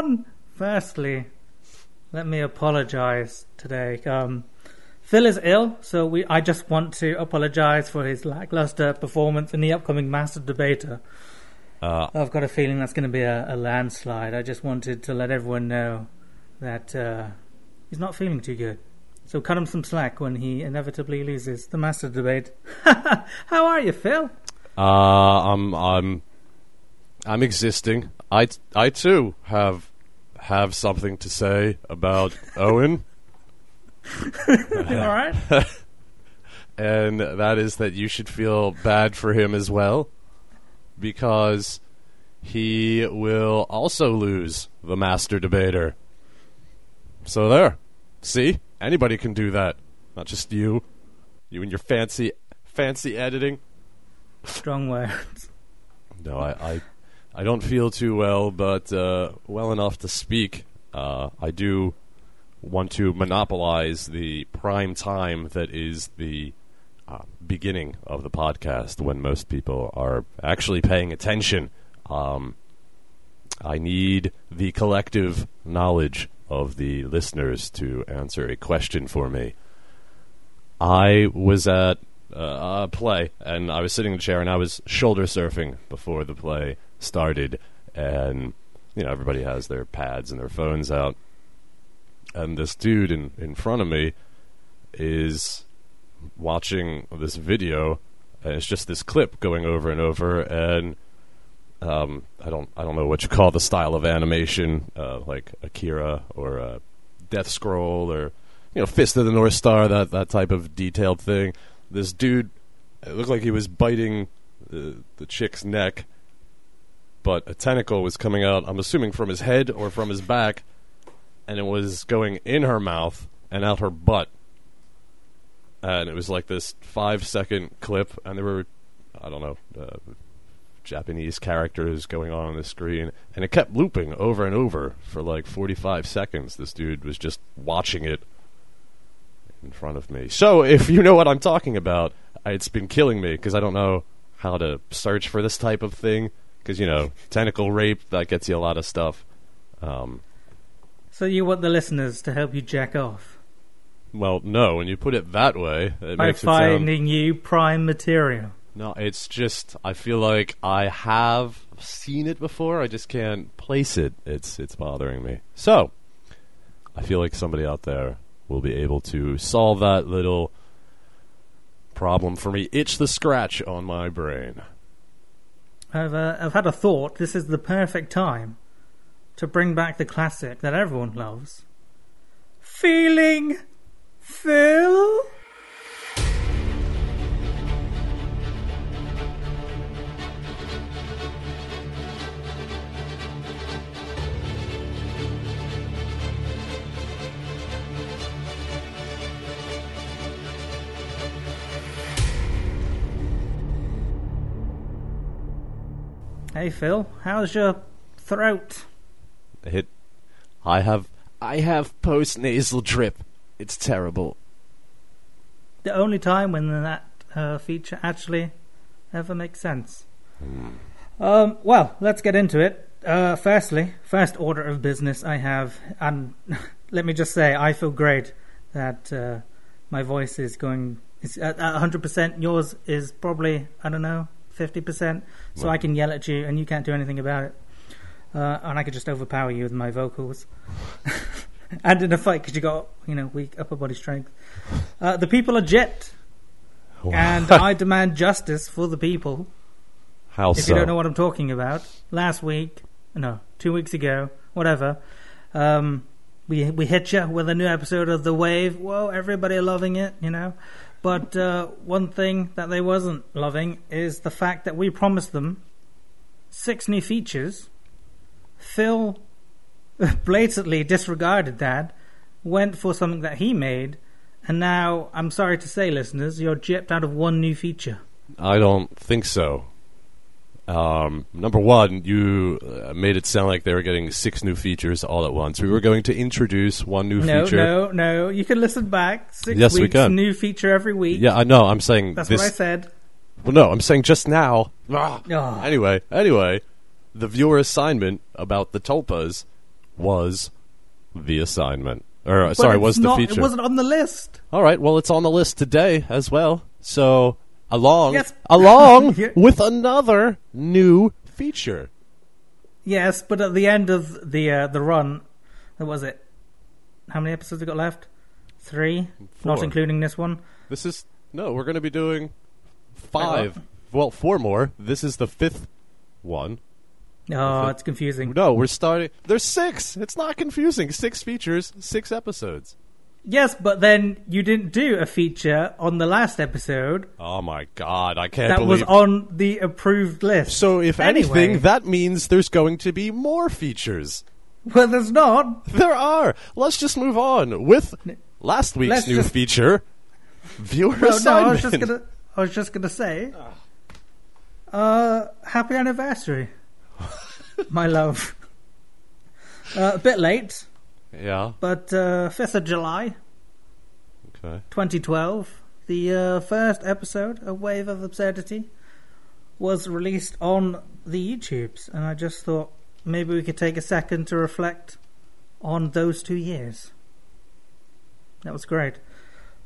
everyone. Firstly, let me apologize today. Um, Phil is ill, so we. I just want to apologize for his lackluster performance in the upcoming Master Debater. Uh, I've got a feeling that's going to be a, a landslide. I just wanted to let everyone know that uh, he's not feeling too good. So cut him some slack when he inevitably loses the Master Debate. How are you, Phil? uh, I'm I'm I'm existing. I I too have have something to say about Owen, all right? and that is that you should feel bad for him as well, because he will also lose the master debater. So there, see, anybody can do that, not just you, you and your fancy fancy editing. Strong words. No, I, I, I don't feel too well, but uh, well enough to speak. Uh, I do want to monopolize the prime time that is the uh, beginning of the podcast when most people are actually paying attention. Um, I need the collective knowledge of the listeners to answer a question for me. I was at uh, a play, and I was sitting in a chair, and I was shoulder surfing before the play started, and you know everybody has their pads and their phones out, and this dude in in front of me is watching this video, and it's just this clip going over and over, and um, I don't I don't know what you call the style of animation, uh, like Akira or uh, Death Scroll or you know Fist of the North Star, that that type of detailed thing. This dude, it looked like he was biting the, the chick's neck, but a tentacle was coming out. I'm assuming from his head or from his back, and it was going in her mouth and out her butt. And it was like this five second clip, and there were I don't know. Uh, Japanese characters going on on the screen, and it kept looping over and over for like 45 seconds. This dude was just watching it in front of me. So, if you know what I'm talking about, it's been killing me because I don't know how to search for this type of thing. Because, you know, tentacle rape, that gets you a lot of stuff. Um, So you want the listeners to help you jack off well, no, when you put it that way, it by makes it sound. finding you prime material. No, it's just I feel like I have seen it before. I just can't place it. It's it's bothering me. So, I feel like somebody out there will be able to solve that little problem for me. Itch the scratch on my brain. I've uh, I've had a thought. This is the perfect time to bring back the classic that everyone loves. Feeling Phil. Hey Phil, how's your throat? It. I have I have post nasal drip. It's terrible. The only time when that uh, feature actually ever makes sense. Um, well, let's get into it. Uh, firstly, first order of business I have, and let me just say, I feel great that uh, my voice is going. It's at hundred percent. Yours is probably I don't know fifty percent. So Well- I can yell at you, and you can't do anything about it. Uh, and I could just overpower you with my vocals. and in a fight, because you got you know weak upper body strength. Uh, the people are jet, and I demand justice for the people. How so If so? you don't know what I'm talking about, last week, no, two weeks ago, whatever, um, we we hit you with a new episode of The Wave. Whoa, everybody loving it, you know. But uh, one thing that they wasn't loving is the fact that we promised them six new features. Phil blatantly disregarded that, went for something that he made, and now I'm sorry to say, listeners, you're gypped out of one new feature. I don't think so. Um, number one, you uh, made it sound like they were getting six new features all at once. We were going to introduce one new No, feature. no, no. no. You can listen back. Six Yes, we weeks, can. new feature every week. Yeah, I know. I'm saying That's this. what I said. Well, no, I'm saying just now. Ah. Oh. Anyway, anyway, the viewer assignment about the tulpas was the assignment. Or uh, But sorry, was the feature. It wasn't on the list. All right, well, it's on the list today as well. So, along Yes. along with another new feature. Yes, but at the end of the uh, the run, what was it? How many episodes we got left? Three, not including this one. This is no, we're going to be doing five. Well, four more. This is the fifth one. Oh, it's confusing. No, we're starting. There's six. It's not confusing. Six features, six episodes. Yes, but then you didn't do a feature on the last episode Oh my god, I can't that was on the approved list. so, if Anyway. anything, that means there's going to be more features. well, there's not. There are. Let's just move on with last week's Let's new just- feature. Viewer Well, no, assignment. I was just gonna. I was just gonna say, uh, happy anniversary, my love. Uh, a bit late, Yeah. but uh, fifth of July, Okay. 2012, the uh, first episode of Wave of Absurdity was released on the YouTubes, and I just thought maybe we could take a second to reflect on those two years. That was great.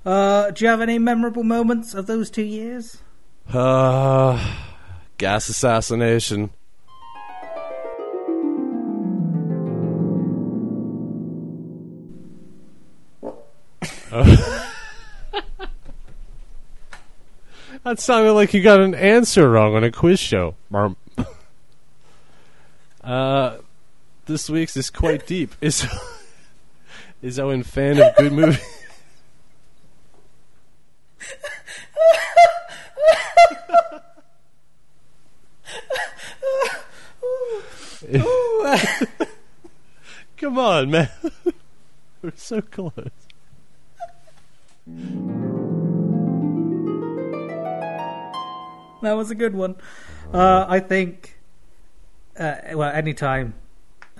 Uh, do you have any memorable moments of those two years? Uh, gas assassination. that sounded like you got an answer wrong on a quiz show. Uh, this week's is quite deep. Is is Owen fan of good movies? Come on, man. We're so close. That was a good one. Uh, I think, uh, well, anytime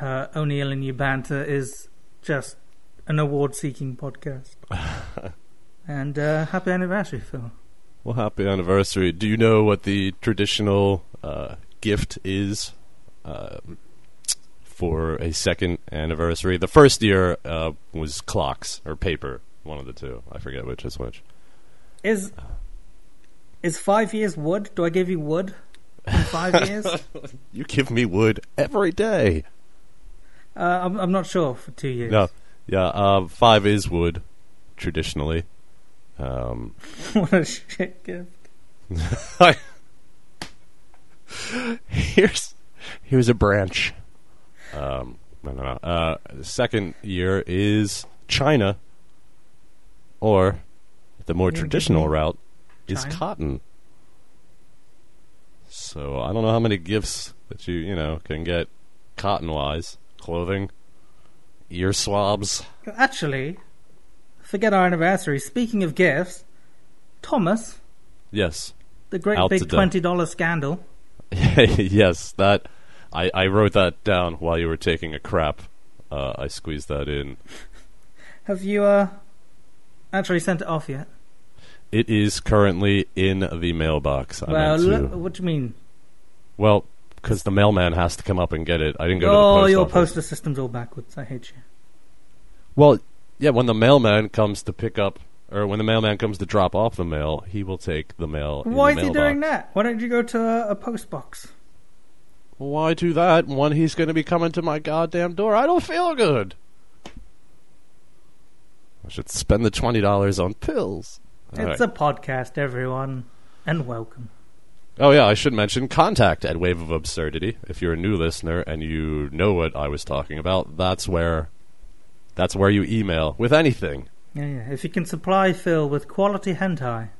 uh, O'Neill and you banter is just an award-seeking podcast. and uh, happy anniversary, Phil. Well, happy anniversary. Do you know what the traditional uh, gift is uh, for a second anniversary? The first year uh, was clocks or paper, one of the two. I forget which is which. Is is five years wood? Do I give you wood in five years? Uh, You give me wood every day. I'm, I'm not sure for two years. No, yeah, uh, five is wood traditionally. Um, what a shit gift. here's here's a branch. Um, no, no, no. Uh, the second year is China, or the more traditional route is China. cotton. So I don't know how many gifts that you you know can get cotton wise, clothing, ear swabs. Actually, forget our anniversary. Speaking of gifts, Thomas, Yes, the great Out big twenty dollar scandal. yes, that I I wrote that down while you were taking a crap. Uh, I squeezed that in. Have you uh actually sent it off yet? It is currently in the mailbox. I well, meant to- lo- what do you mean? well, because the mailman has to come up and get it. I didn't go to the oh, post your office. postal system's all backwards. I hate you. Well, yeah, when the mailman comes to pick up, or when the mailman comes to drop off the mail, he will take the mail. in Why is he doing that? Why don't you go to a, a post box? Why do that when he's going to be coming to my goddamn door? I don't feel good. I should spend the twenty dollars on pills. All it's right. a podcast, everyone, and welcome. Oh yeah, I should mention contact at Wave of Absurdity. If you're a new listener and you know what I was talking about, that's where that's where you email with anything. Yeah, yeah. If you can supply Phil with quality hentai,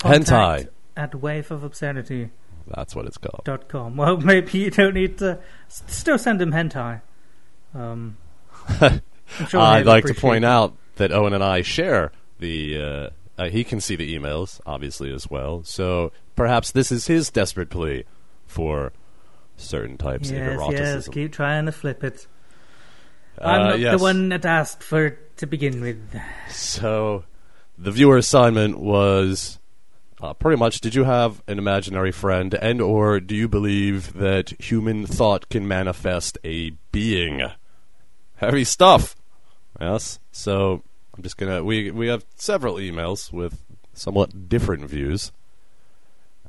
Hentai. at Wave of waveofabsurdity.com. That's what it's called. Dot com. Well, maybe you don't need to s- still send him hentai. Um, sure I'd like to point out that Owen and I share the. Uh, uh, he can see the emails, obviously, as well. So perhaps this is his desperate plea for certain types of Yes, eroticism. yes. Keep trying to flip it. I'm Uh, not yes. the one that asked for it to begin with. So the viewer assignment was Uh, pretty much, did you have an imaginary friend, and or do you believe that human thought can manifest a being? Heavy stuff. Yes. So I'm just gonna we we have several emails with somewhat different views.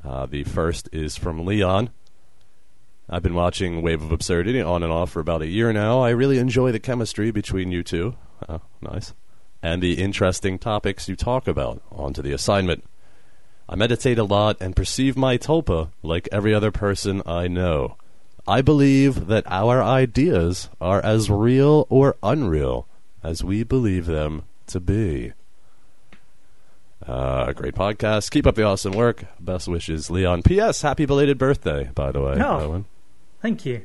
Uh, the first is from Leon. I've been watching Wave of Absurdity on and off for about a year now. I really enjoy the chemistry between you two. Oh, nice. And the interesting topics you talk about. On to the assignment. I meditate a lot and perceive my tulpa like every other person I know. I believe that our ideas are as real or unreal as we believe them to be. Uh, great podcast. Keep up the awesome work. Best wishes, Leon. P.S. Happy belated birthday, by the way. Oh. Owen. Thank you.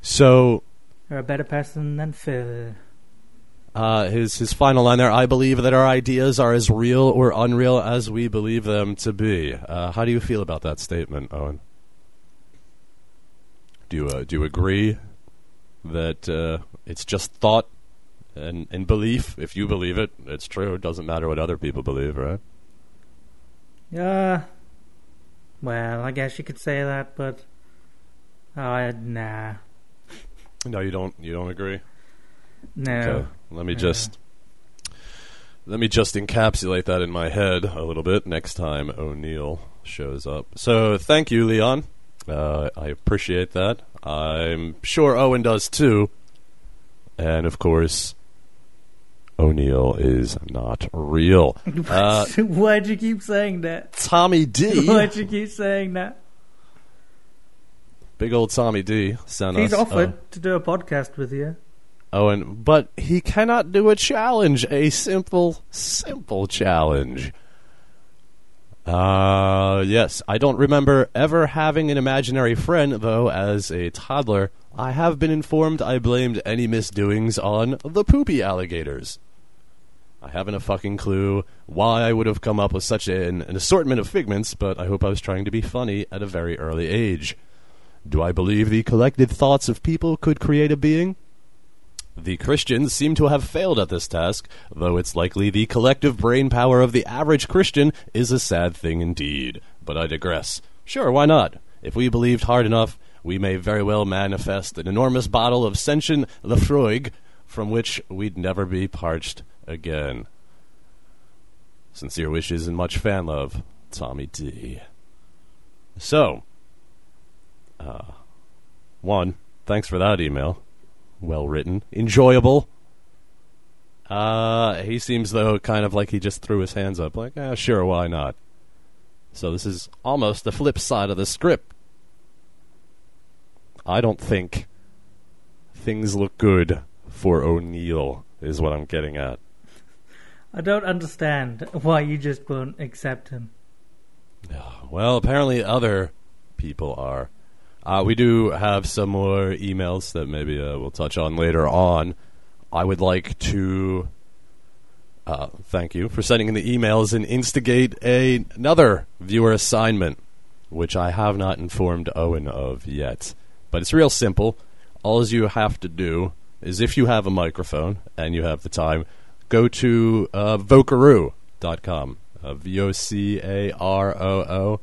So, You're a better person than Phil. uh, his his final line there. I believe that our ideas are as real or unreal as we believe them to be. Uh, how do you feel about that statement, Owen? Do you uh, do you agree that uh, it's just thought and, and belief? If you believe it, it's true. It doesn't matter what other people believe, right? Uh, well, I guess you could say that, but uh, nah, No, you don't. You don't agree. no. Okay, let me Yeah. just let me just encapsulate that in my head a little bit next time O'Neill shows up. So thank you, Leon. Uh, I appreciate that. I'm sure Owen does too. And of course, O'Neill is not real. Uh, Why'd you keep saying that? Tommy D, Why'd you keep saying that? big old Tommy D, sent He's us. offered to do a podcast with you. Owen, but he cannot do a challenge, a simple, simple challenge. Uh, yes, I don't remember ever having an imaginary friend, though, as a toddler. I have been informed I blamed any misdoings on the poopy alligators. I haven't a fucking clue why I would have come up with such an, an assortment of figments, but I hope I was trying to be funny at a very early age. Do I believe the collected thoughts of people could create a being? The Christians seem to have failed at this task, though it's likely the collective brain power of the average Christian is a sad thing indeed. But I digress. Sure, why not? If we believed hard enough, we may very well manifest an enormous bottle of Sentient Laphroaig, from which we'd never be parched again. Sincere wishes and much fan love, Tommy D. So, uh, one, thanks for that email well written, enjoyable. Uh, he seems though kind of like he just threw his hands up, like, ah, sure, why not? So this is almost the flip side of the script. I don't think things look good for O'Neill, is what I'm getting at. I don't understand why you just won't accept him. Well, apparently other people are. Uh, we do have some more emails that maybe uh, we'll touch on later on. I would like to uh, thank you for sending in the emails and instigate a, another viewer assignment, which I have not informed Owen of yet. But it's real simple. All you have to do is if you have a microphone and you have the time, go to uh, Vocaroo.com. Uh, V O C A R O O.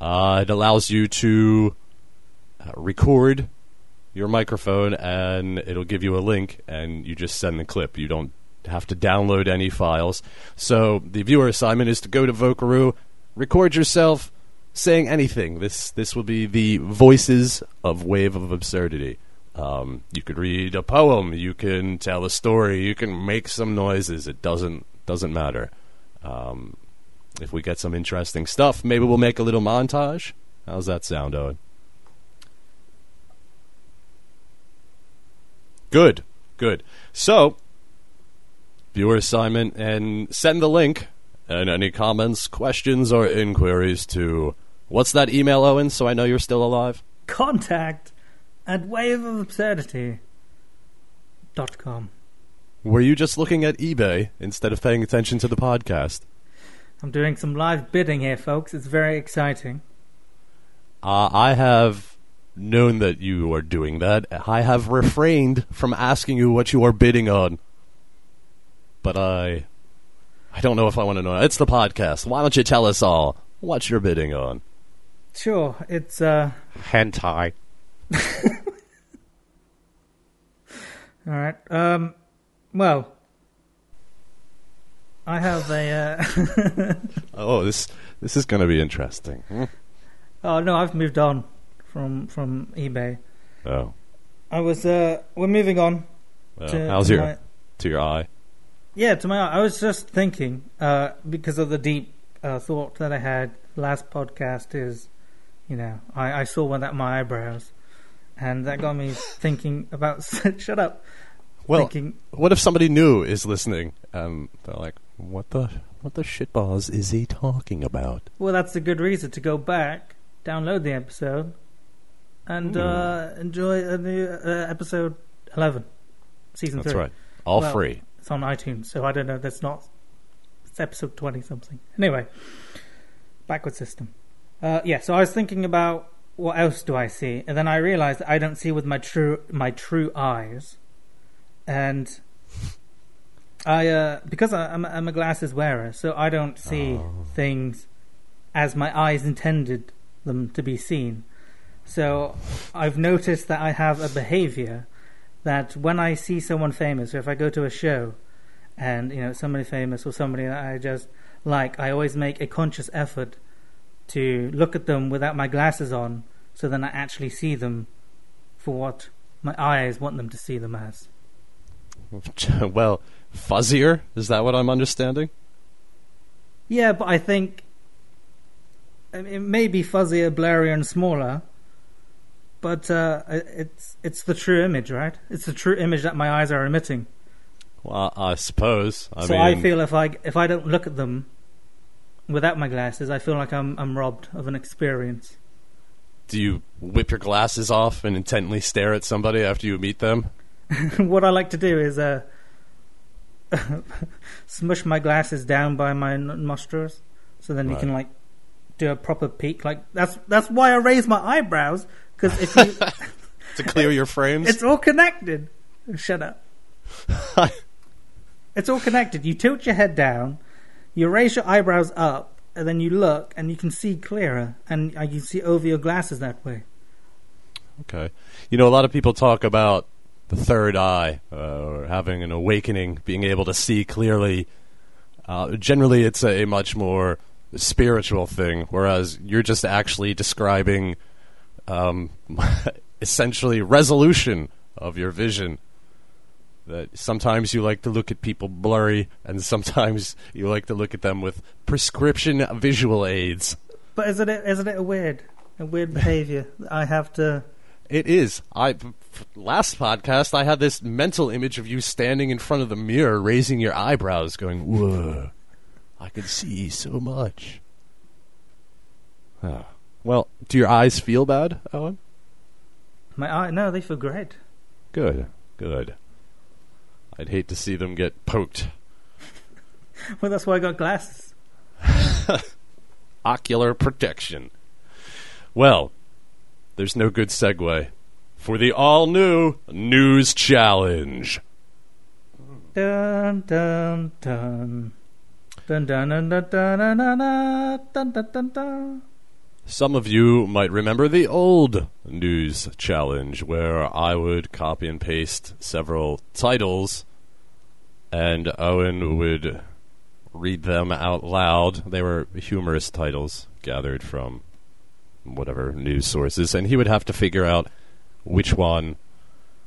Uh, it allows you to uh, record your microphone and it'll give you a link and you just send the clip. You don't have to download any files. So the viewer assignment is to go to Vocaroo, record yourself saying anything. This this will be the voices of Wave of Absurdity. Um, you could read a poem, you can tell a story, you can make some noises. It doesn't doesn't matter. Um, if we get some interesting stuff, maybe we'll make a little montage. How's that sound, Owen? Good, good. So, viewer assignment and send the link and any comments, questions, or inquiries to what's that email, Owen? So I know you're still alive. Contact at waveofabsurdity.com. Were you just looking at eBay instead of paying attention to the podcast? I'm doing some live bidding here, folks. It's very exciting. Uh, I have known that you are doing that. I have refrained from asking you what you are bidding on. But I I don't know if I want to know. It's the podcast. Why don't you tell us all what you're bidding on? Sure, it's uh, Hentai. All right. Um, well, I have a. Uh, Oh, this this is going to be interesting. Hmm? oh no, I've moved on from from eBay. Oh, I was. Uh, we're moving on. well, to, how's to your my- to your eye? Yeah, to my. Eye. I was just thinking uh, because of the deep uh, thought that I had last podcast. Is you know I, I saw one at my eyebrows, and that got me thinking about. shut up. Well, thinking what if somebody new is listening and they're like, "What the what the shitballs is he talking about?" well, that's a good reason to go back, download the episode, and Hmm. uh, enjoy a new uh, episode eleven, season That's three. right, all Well- free. It's on iTunes, so I don't know. That's not. It's episode twenty something. Anyway, backward system. Uh, yeah. So I was thinking about what else do I see, and then I realized that I don't see with my true my true eyes, and I uh, because I, I'm, I'm a glasses wearer, so I don't see Oh. things as my eyes intended them to be seen. So I've noticed that I have a behavior that when I see someone famous, or if I go to a show and you know somebody famous or somebody that I just like, I always make a conscious effort to look at them without my glasses on, so then I actually see them for what my eyes want them to see them as. well, fuzzier is that what I'm understanding? Yeah, but I think I mean, it may be fuzzier, blurrier, and smaller, but uh, it's it's the true image, right? It's the true image that my eyes are emitting. Well, I suppose. I so mean, I feel if I if I don't look at them without my glasses, I feel like I'm I'm robbed of an experience. do you whip your glasses off and intently stare at somebody after you meet them? what I like to do is uh, smush my glasses down by my nostrils, so then you can like do a proper peek. Like that's that's why I raise my eyebrows because if you, to clear your frames. it's all connected. Shut up. It's all connected. You tilt your head down, you raise your eyebrows up, and then you look, and you can see clearer, and you see over your glasses that way. Okay. You know, a lot of people talk about the third eye, uh, or having an awakening, being able to see clearly. Uh, generally, it's a, a much more spiritual thing, whereas you're just actually describing um, essentially resolution of your vision. That sometimes you like to look at people blurry, and sometimes you like to look at them with prescription visual aids. But isn't it isn't it a weird a weird behavior? that I have to. It is. I last podcast I had this mental image of you standing in front of the mirror, raising your eyebrows, going, "Whoa, I can see so much." Ah. Well, do your eyes feel bad, Owen? My eye, no, they feel great. Good, good. I'd hate to see them get poked. Well, that's why I got glasses. Ocular protection. Well, there's no good segue for the all-new news challenge. Dun dun dun. Dun dun dun dun dun dun dun dun dun dun dun dun. Some of you might remember the old news challenge where I would copy and paste several titles and Owen would read them out loud. They were humorous titles gathered from whatever news sources, and he would have to figure out which one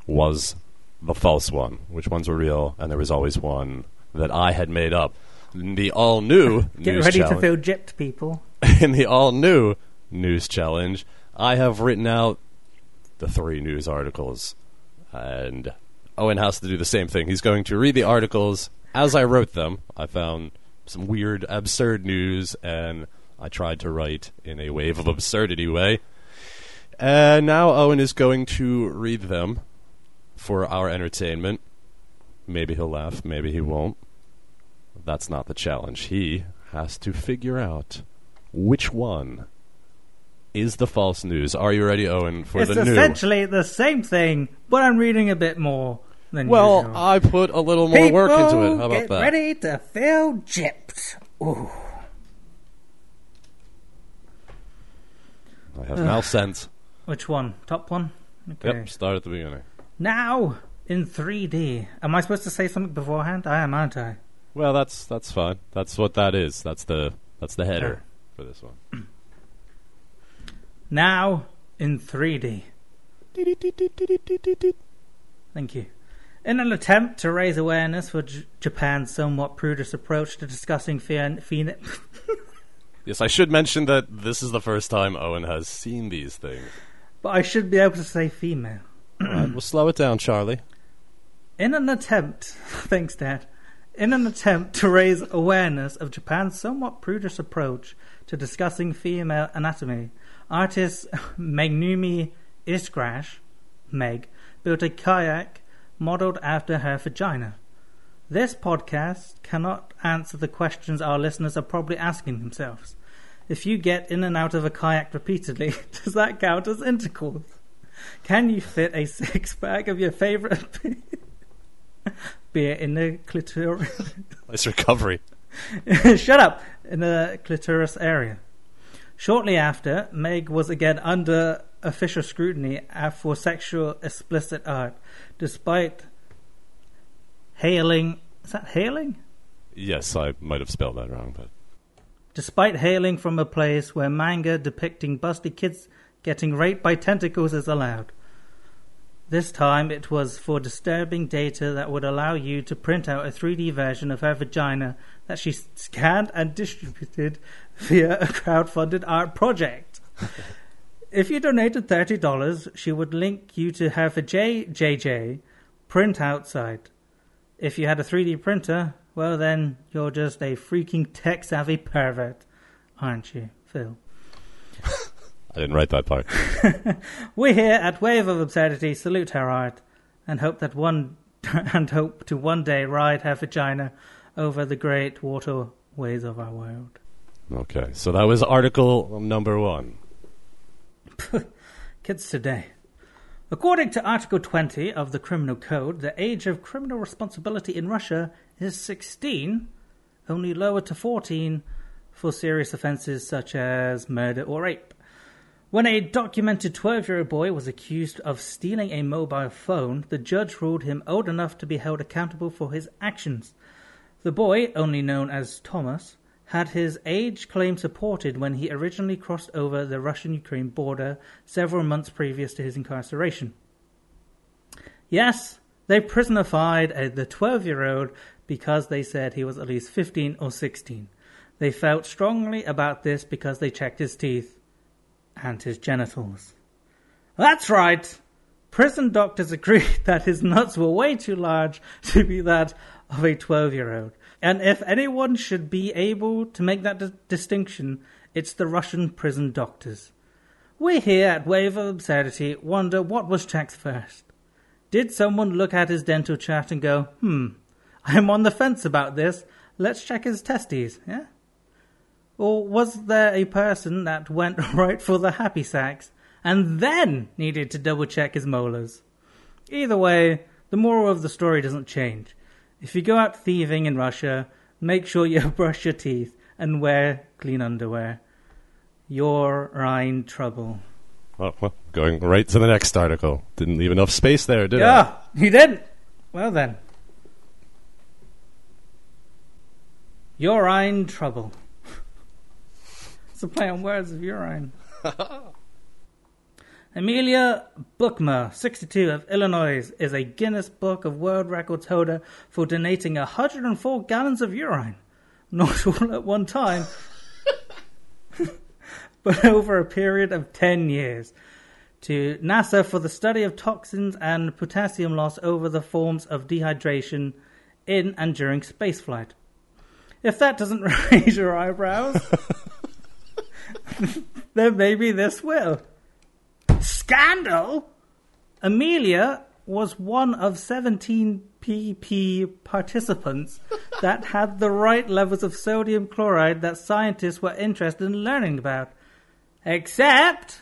was the false one, which ones were real, and there was always one that I had made up. In the all new Get ready challenge, to feel gypped, people. in the all new news challenge, I have written out the three news articles. And Owen has to do the same thing. He's going to read the articles as I wrote them. I found some weird, absurd news, and I tried to write in a wave of absurdity way. And now Owen is going to read them for our entertainment. Maybe he'll laugh, maybe he won't. That's not the challenge. He has to figure out which one is the false news. Are you ready, Owen, for it's the new? It's essentially the same thing, but I'm reading a bit more than Well, usual. I put a little more work into it. How about get that? ready to feel gypped. Ooh. I have now sent. Which one? Top one? Okay. Yep, start at the beginning. Now in 3D. Am I supposed to say something beforehand? I am, aren't I? Well, that's that's fine. That's what that is. That's the that's the header for this one. Now in 3D. Thank you. In an attempt to raise awareness for J- Japan's somewhat prudish approach to discussing phen- phen- Yes, I should mention that this is the first time Owen has seen these things. but I should be able to say female. All right, we'll slow it down, Charlie. In an attempt, thanks, Dad. In an attempt to raise awareness of Japan's somewhat prudish approach to discussing female anatomy, artist Megnumi Iskrash, Meg, built a kayak modeled after her vagina. This podcast cannot answer the questions our listeners are probably asking themselves. If you get in and out of a kayak repeatedly, does that count as intercourse? Can you fit a six pack of your favorite beer in the clitoris? Nice recovery. Shut up! In the clitoris area. Shortly after, Meg was again under official scrutiny for sexual explicit art, despite hailing. Is that hailing? Yes, I might have spelled that wrong, but Despite hailing from a place where manga depicting busty kids getting raped by tentacles is allowed. This time it was for disturbing data that would allow you to print out a 3D version of her vagina that she scanned and distributed via a crowdfunded art project. if you donated $30, she would link you to her for JJJ print outside. If you had a 3D printer, well then you're just a freaking tech savvy pervert, aren't you, Phil? I didn't write that part. We here at Wave of Absurdity salute her art and hope that one and hope to one day ride her vagina over the great waterways of our world. Okay, so that was article number one. Kids today. According to Article 20 of the Criminal Code, the age of criminal responsibility in Russia is 16, only lower to 14 for serious offences such as murder or rape. When a documented 12 year old boy was accused of stealing a mobile phone, the judge ruled him old enough to be held accountable for his actions. The boy, only known as Thomas, had his age claim supported when he originally crossed over the Russian Ukraine border several months previous to his incarceration. Yes, they prisonified uh, the 12 year old because they said he was at least 15 or 16. They felt strongly about this because they checked his teeth and his genitals. That's right! Prison doctors agreed that his nuts were way too large to be that of a 12 year old. And if anyone should be able to make that di- distinction, it's the Russian prison doctors. We here at Wave of Absurdity wonder what was checked first. Did someone look at his dental chart and go, hmm, I'm on the fence about this, let's check his testes, yeah? Or was there a person that went right for the happy sacks and then needed to double check his molars? Either way, the moral of the story doesn't change. If you go out thieving in Russia, make sure you brush your teeth and wear clean underwear. You're in trouble. Well, well, going right to the next article. Didn't leave enough space there, did I? Yeah, you didn't. Well then. You're in trouble. it's a play on words of urine. Amelia Bookmer, 62 of Illinois, is a Guinness Book of World Records holder for donating 104 gallons of urine. Not all at one time, but over a period of 10 years to NASA for the study of toxins and potassium loss over the forms of dehydration in and during spaceflight. If that doesn't raise your eyebrows, then maybe this will. Scandal! Amelia was one of 17 PP participants that had the right levels of sodium chloride that scientists were interested in learning about. Except.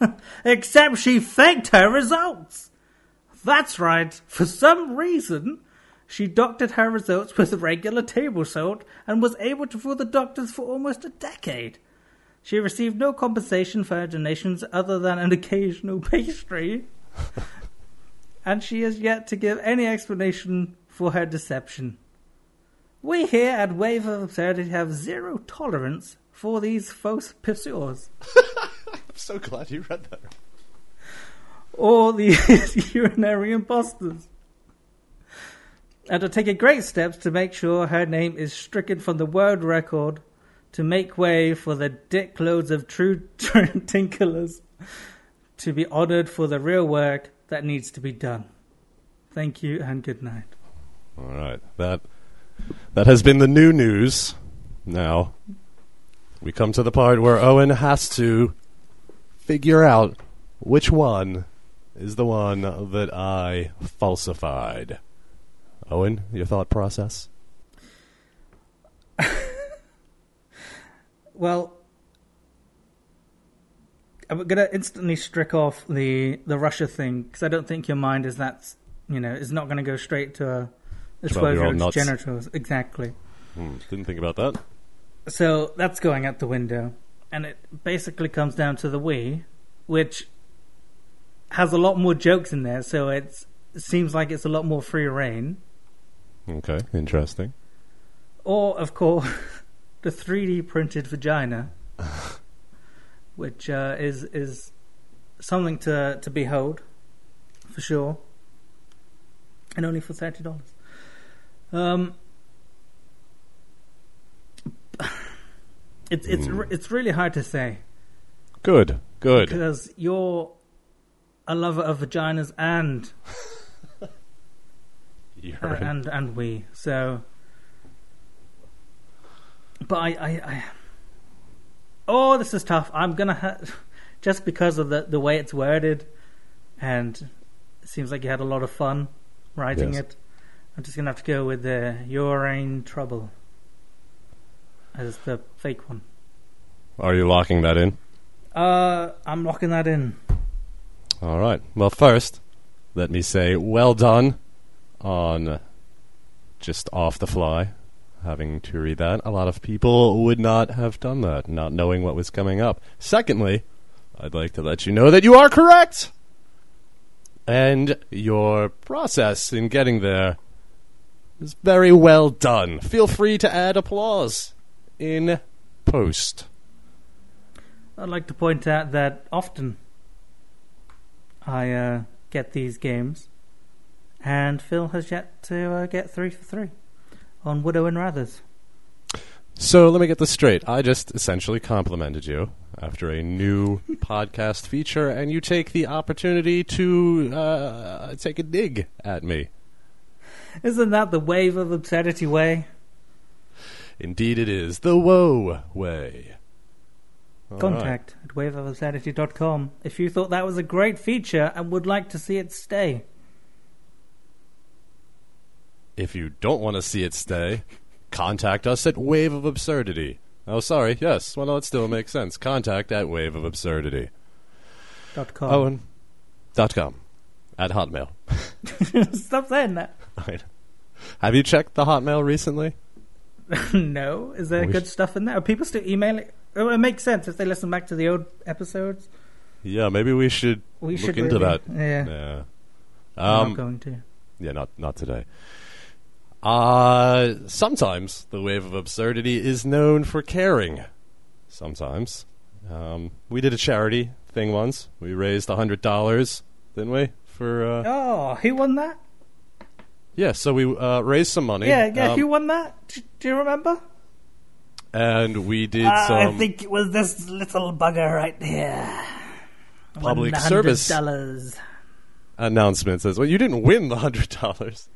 Except she faked her results. That's right. For some reason, She doctored her results with regular table salt and was able to fool the doctors for almost a decade. She received no compensation for her donations other than an occasional pastry. and she has yet to give any explanation for her deception. We here at Wave of Absurdity have zero tolerance for these false pursuers. I'm so glad you read that. or these urinary imposters. And to take great steps to make sure her name is stricken from the world record to make way for the dickloads of true tinkerers to be honored for the real work that needs to be done. Thank you and good night. All right. That that has been the new news. Now we come to the part where Owen has to figure out which one is the one that I falsified. Owen, your thought process? Well, I'm gonna instantly strike off the the Russia thing because I don't think your mind is that you know is not gonna go straight to a, 12-year-old twelve-year-old's genitals exactly. Hmm, didn't think about that. So that's going out the window, and it basically comes down to the wee, which has a lot more jokes in there. So it's, it seems like it's a lot more free reign. Okay, interesting. Or, of course, the 3D printed vagina, which uh, is is something to to behold, for sure, and only for thirty dollars. Um, it's it's re- it's really hard to say Good, good. because you're a lover of vaginas and uh, and and we so. But I, I, I oh, this is tough. I'm gonna ha- just because of the the way it's worded, and it seems like you had a lot of fun writing Yes. it. I'm just gonna have to go with the "You're in trouble" as the fake one. Are you locking that in? Uh, I'm locking that in. All right. Well, first, let me say well done on just off the fly having to read that. A lot of people would not have done that, not knowing what was coming up. Secondly, I'd like to let you know that you are correct. And your process in getting there is very well done. Feel free to add applause in post. I'd like to point out that often I uh, get these games, and Phil has yet to uh, get three for three on Widow and Rathers. So let me get this straight. I just essentially complimented you after a new podcast feature, and you take the opportunity to uh, take a dig at me. Isn't that the wave of absurdity way? Indeed, it is the woe way. All right. Contact at waveofabsurdity.com if you thought that was a great feature and would like to see it stay. If you don't want to see it stay, contact us at Wave of Absurdity. Oh, sorry. Yes. Well, no, it still makes sense. Contact at Wave of Absurdity. Dot com. Owen. Dot com. At Hotmail. Stop saying that. Right. Have you checked the Hotmail recently? no, is there We good sh- stuff in there? Are people still emailing? Oh, it makes sense if they listen back to the old episodes. Yeah, maybe we should We look should into really- that. Yeah, Yeah. I'm Um, not going to. yeah, not not today. Uh sometimes the wave of absurdity is known for caring. Sometimes. Um, we did a charity thing once. We raised a hundred dollars, didn't we? For uh, Oh, who won that? yeah, so we uh, raised some money. Yeah, yeah, um, who won that? Do, do you remember? and we did Uh, some I think it was this little bugger right here. public $100 service dollars. announcements as well. You didn't win the hundred dollars.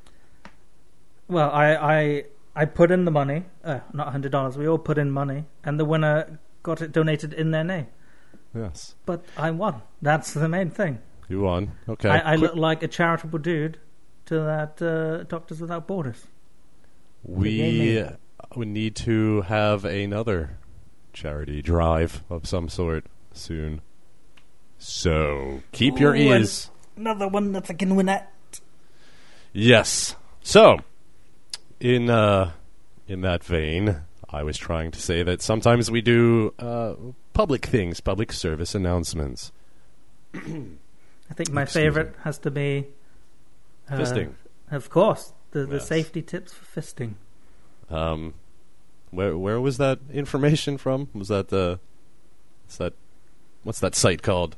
Well, I, I, I put in the money. Uh, not hundred dollars. We all put in money, and the winner got it donated in their name. Yes, But I won. That's the main thing. you won. Okay, I, I look like a charitable dude to that uh, Doctors Without Borders. We uh, would need to have another charity drive of some sort soon. So keep your Ooh, ears. Another one that I can win at. Yes. So in uh, in that vein, I was trying to say that sometimes we do uh, public things, public service announcements. I think my Excuse favorite me. has to be uh, Fisting. Of course, the the Yes. safety tips for fisting. Um, where where was that information from? Was that the? What's that? What's that site called?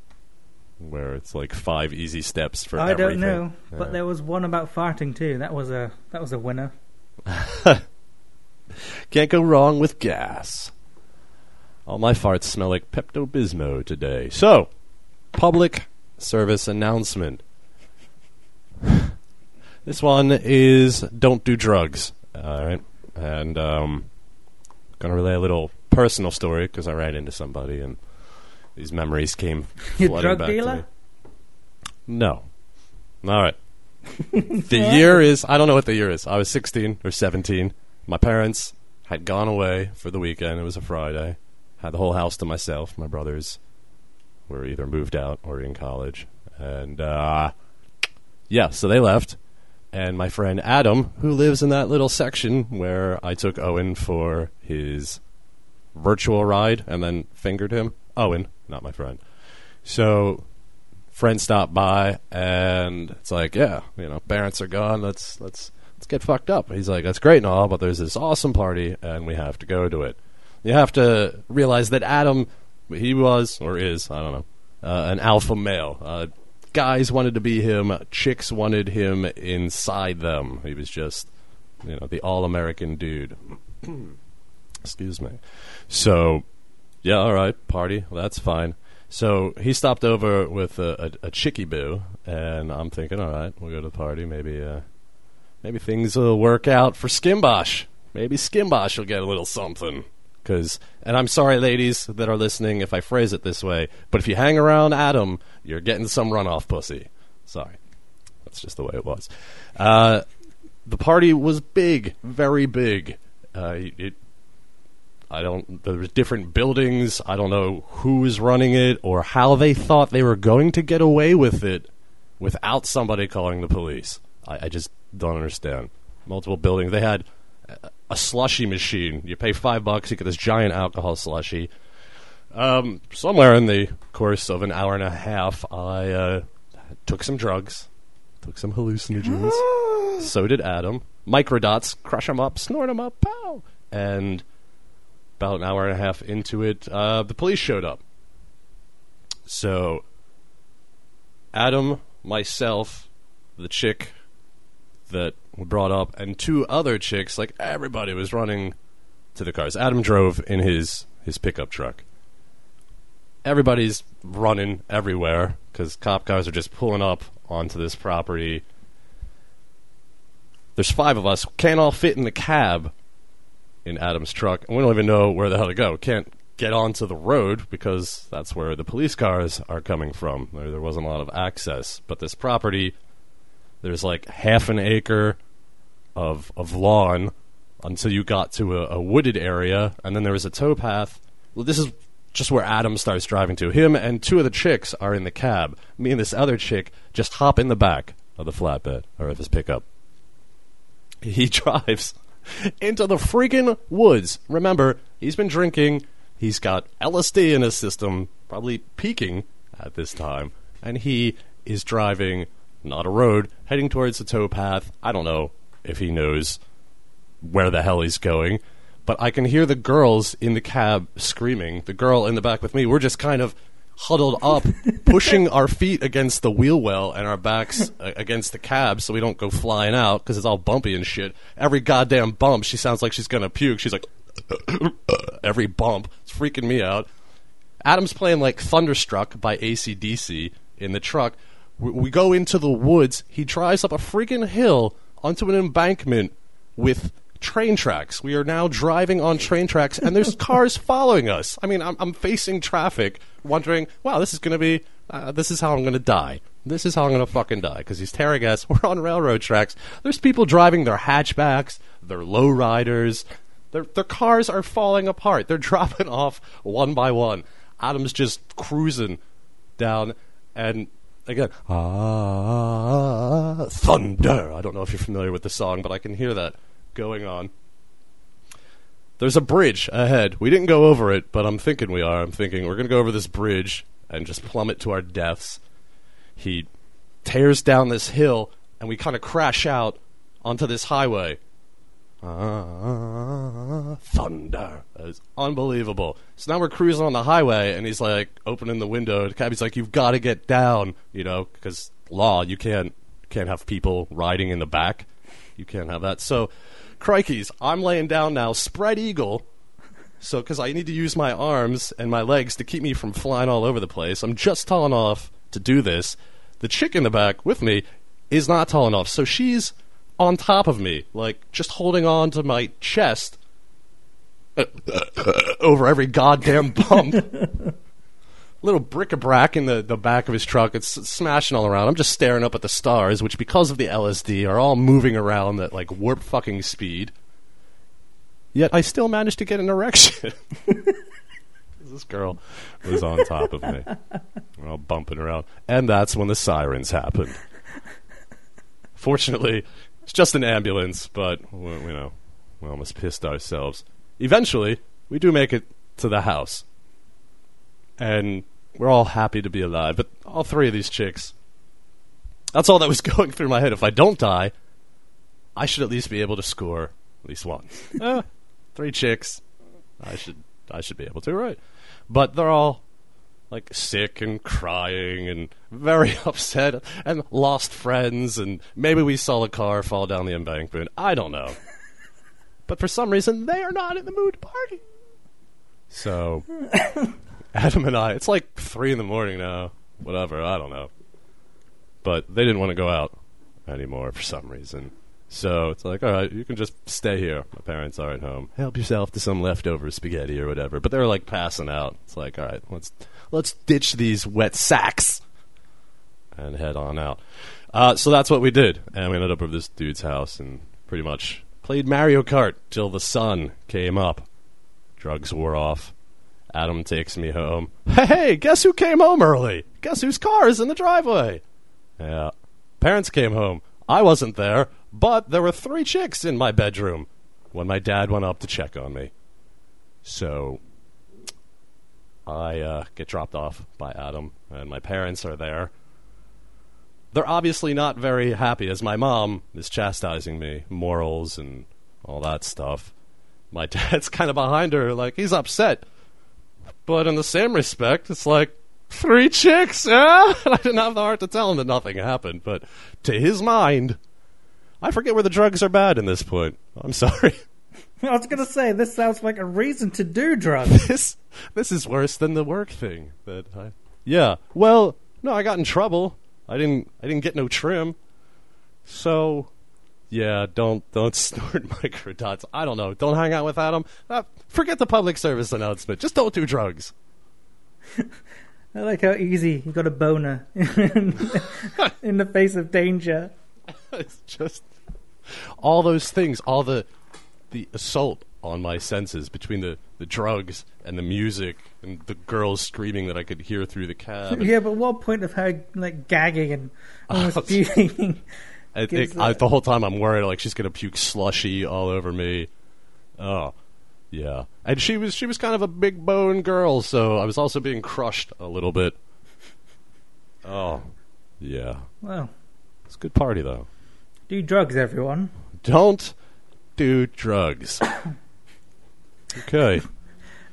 Where it's like five easy steps for I everything. don't know, Yeah. but there was one about farting too. That was a that was a winner. Can't go wrong with gas. All my farts smell like Pepto Bismol today. So, public service announcement. this one is don't do drugs. All right, and um, gonna relay a little personal story because I ran into somebody and these memories came You flooding drug back to dealer? me. No. All right. the year is I don't know what the year is. I was 16 or 17. My parents had gone away for the weekend. It was a Friday. Had the whole house to myself. My brothers were either moved out or in college. And uh yeah, so they left. And my friend Adam, who lives in that little section where I took Owen for his virtual ride and then fingered him. Owen, not my friend. So friend stopped by and it's like, yeah, you know, parents are gone. Let's let's let's get fucked up. He's like, that's great and all, but there's this awesome party and we have to go to it. You have to realize that Adam, he was or is, I don't know, uh, an alpha male. Uh, guys wanted to be him. Chicks wanted him inside them. He was just, you know, the all-American dude. Excuse me. So, yeah, all right, party. Well, that's fine. So he stopped over with a, a, a chickie boo, and I'm thinking, all right, we'll go to the party. Maybe, uh, maybe things will work out for Skimbosh. Maybe Skimbosh will get a little something. Cause, and I'm sorry, ladies that are listening, if I phrase it this way, but if you hang around Adam, you're getting some runoff pussy. Sorry, that's just the way it was. Uh, the party was big, very big. Uh, it I don't. There was different buildings. I don't know who was running it or how they thought they were going to get away with it without somebody calling the police. I, I just don't understand. Multiple buildings. They had a- slushy machine. You pay five bucks, you get this giant alcohol slushy. Um, somewhere in the course of an hour and a half, I uh, took some drugs, took some hallucinogens. so did Adam. Microdots, crush them up, snort them up, pow! And about an hour and a half into it, uh, the police showed up. So, Adam, myself, the chick that we brought up, and two other chicks, like everybody was running to the cars. Adam drove in his, his pickup truck. Everybody's running everywhere because cop cars are just pulling up onto this property. There's five of us, can't all fit in the cab in Adam's truck, and we don't even know where the hell to go. Can't get onto the road because that's where the police cars are coming from. There, there wasn't a lot of access, but this property, there's like half an acre of of lawn until you got to a, a wooded area, and then there was a towpath. Well, this is just where Adam starts driving to. Him and two of the chicks are in the cab. Me and this other chick just hop in the back of the flatbed or of his pickup. He drives into the freaking woods. Remember, he's been drinking. He's got LSD in his system, probably peaking at this time, and he is driving not a road, heading towards the towpath. I don't know if he knows where the hell he's going, but I can hear the girls in the cab screaming. The girl in the back with me, we're just kind of huddled up, pushing our feet against the wheel well and our backs uh, against the cab so we don't go flying out because it's all bumpy and shit. Every goddamn bump, she sounds like she's gonna puke. She's like, every bump. It's freaking me out. Adam's playing like Thunderstruck by ACDC in the truck. We, we go into the woods. He drives up a freaking hill onto an embankment with train tracks. We are now driving on train tracks, and there's cars following us. I mean, I'm, I'm facing traffic, wondering, wow, this is going to be, uh, this is how I'm going to die. This is how I'm going to fucking die because he's tearing us. We're on railroad tracks. There's people driving their hatchbacks, their lowriders. Their, their cars are falling apart. They're dropping off one by one. Adam's just cruising down, and again, ah, thunder. I don't know if you're familiar with the song, but I can hear that going on. There's a bridge ahead. We didn't go over it, but I'm thinking we are. I'm thinking we're going to go over this bridge and just plummet to our deaths. He tears down this hill, and we kind of crash out onto this highway. Ah, thunder. It's unbelievable. So now we're cruising on the highway, and he's like opening the window. The cabby's like, "You've got to get down," you know, because law, you can't can't have people riding in the back. You can't have that. So, crikeys, I'm laying down now, spread eagle. So, because I need to use my arms and my legs to keep me from flying all over the place, I'm just tall enough to do this. The chick in the back with me is not tall enough, so she's on top of me, like just holding on to my chest uh, uh, over every goddamn bump. Little bric-a-brac in the, the back of his truck. It's smashing all around. I'm just staring up at the stars, which because of the LSD are all moving around at like warp fucking speed. Yet I still managed to get an erection. this girl was on top of me. We're all bumping around. And that's when the sirens happened. Fortunately, it's just an ambulance, but you know, we almost pissed ourselves. Eventually, we do make it to the house, and we're all happy to be alive. But all three of these chicks, that's all that was going through my head. If I don't die, I should at least be able to score at least one. uh, three chicks, I should I should be able to, right? But they're all like sick and crying and very upset and lost friends and maybe we saw a car fall down the embankment. I don't know. but for some reason they are not in the mood to party. So Adam and I it's like three in the morning now. Whatever, I don't know. But they didn't want to go out anymore for some reason. So it's like, all right, you can just stay here. My parents are at home. Help yourself to some leftover spaghetti or whatever. But they're like passing out. It's like, all right, let's let's ditch these wet sacks and head on out. Uh, so that's what we did, and we ended up at this dude's house and pretty much played Mario Kart till the sun came up. Drugs wore off. Adam takes me home. Hey, guess who came home early? Guess whose car is in the driveway? Yeah. Parents came home. I wasn't there, but there were three chicks in my bedroom when my dad went up to check on me. So I uh, get dropped off by Adam, and my parents are there. They're obviously not very happy, as my mom is chastising me, morals and all that stuff. My dad's kind of behind her, like he's upset. But in the same respect, it's like three chicks, yeah. I didn't have the heart to tell him that nothing happened, but to his mind, I forget where the drugs are bad in this point. I'm sorry. I was gonna say this sounds like a reason to do drugs. this this is worse than the work thing that I Yeah. Well, no, I got in trouble. I didn't I didn't get no trim. So yeah, don't don't snort microdots. I don't know. Don't hang out with Adam. Uh, forget the public service announcement. Just don't do drugs. I like how easy you got a boner in the face of danger. it's just all those things, all the the assault on my senses between the, the drugs and the music and the girls screaming that I could hear through the cab. and- Yeah, but what point of her like gagging and almost Oh? I think I, the whole time I'm worried like she's gonna puke slushy all over me. Oh, yeah. And she was she was kind of a big bone girl, so I was also being crushed a little bit. Oh, yeah. well, It's a good party though. do drugs, everyone. Don't do drugs. okay.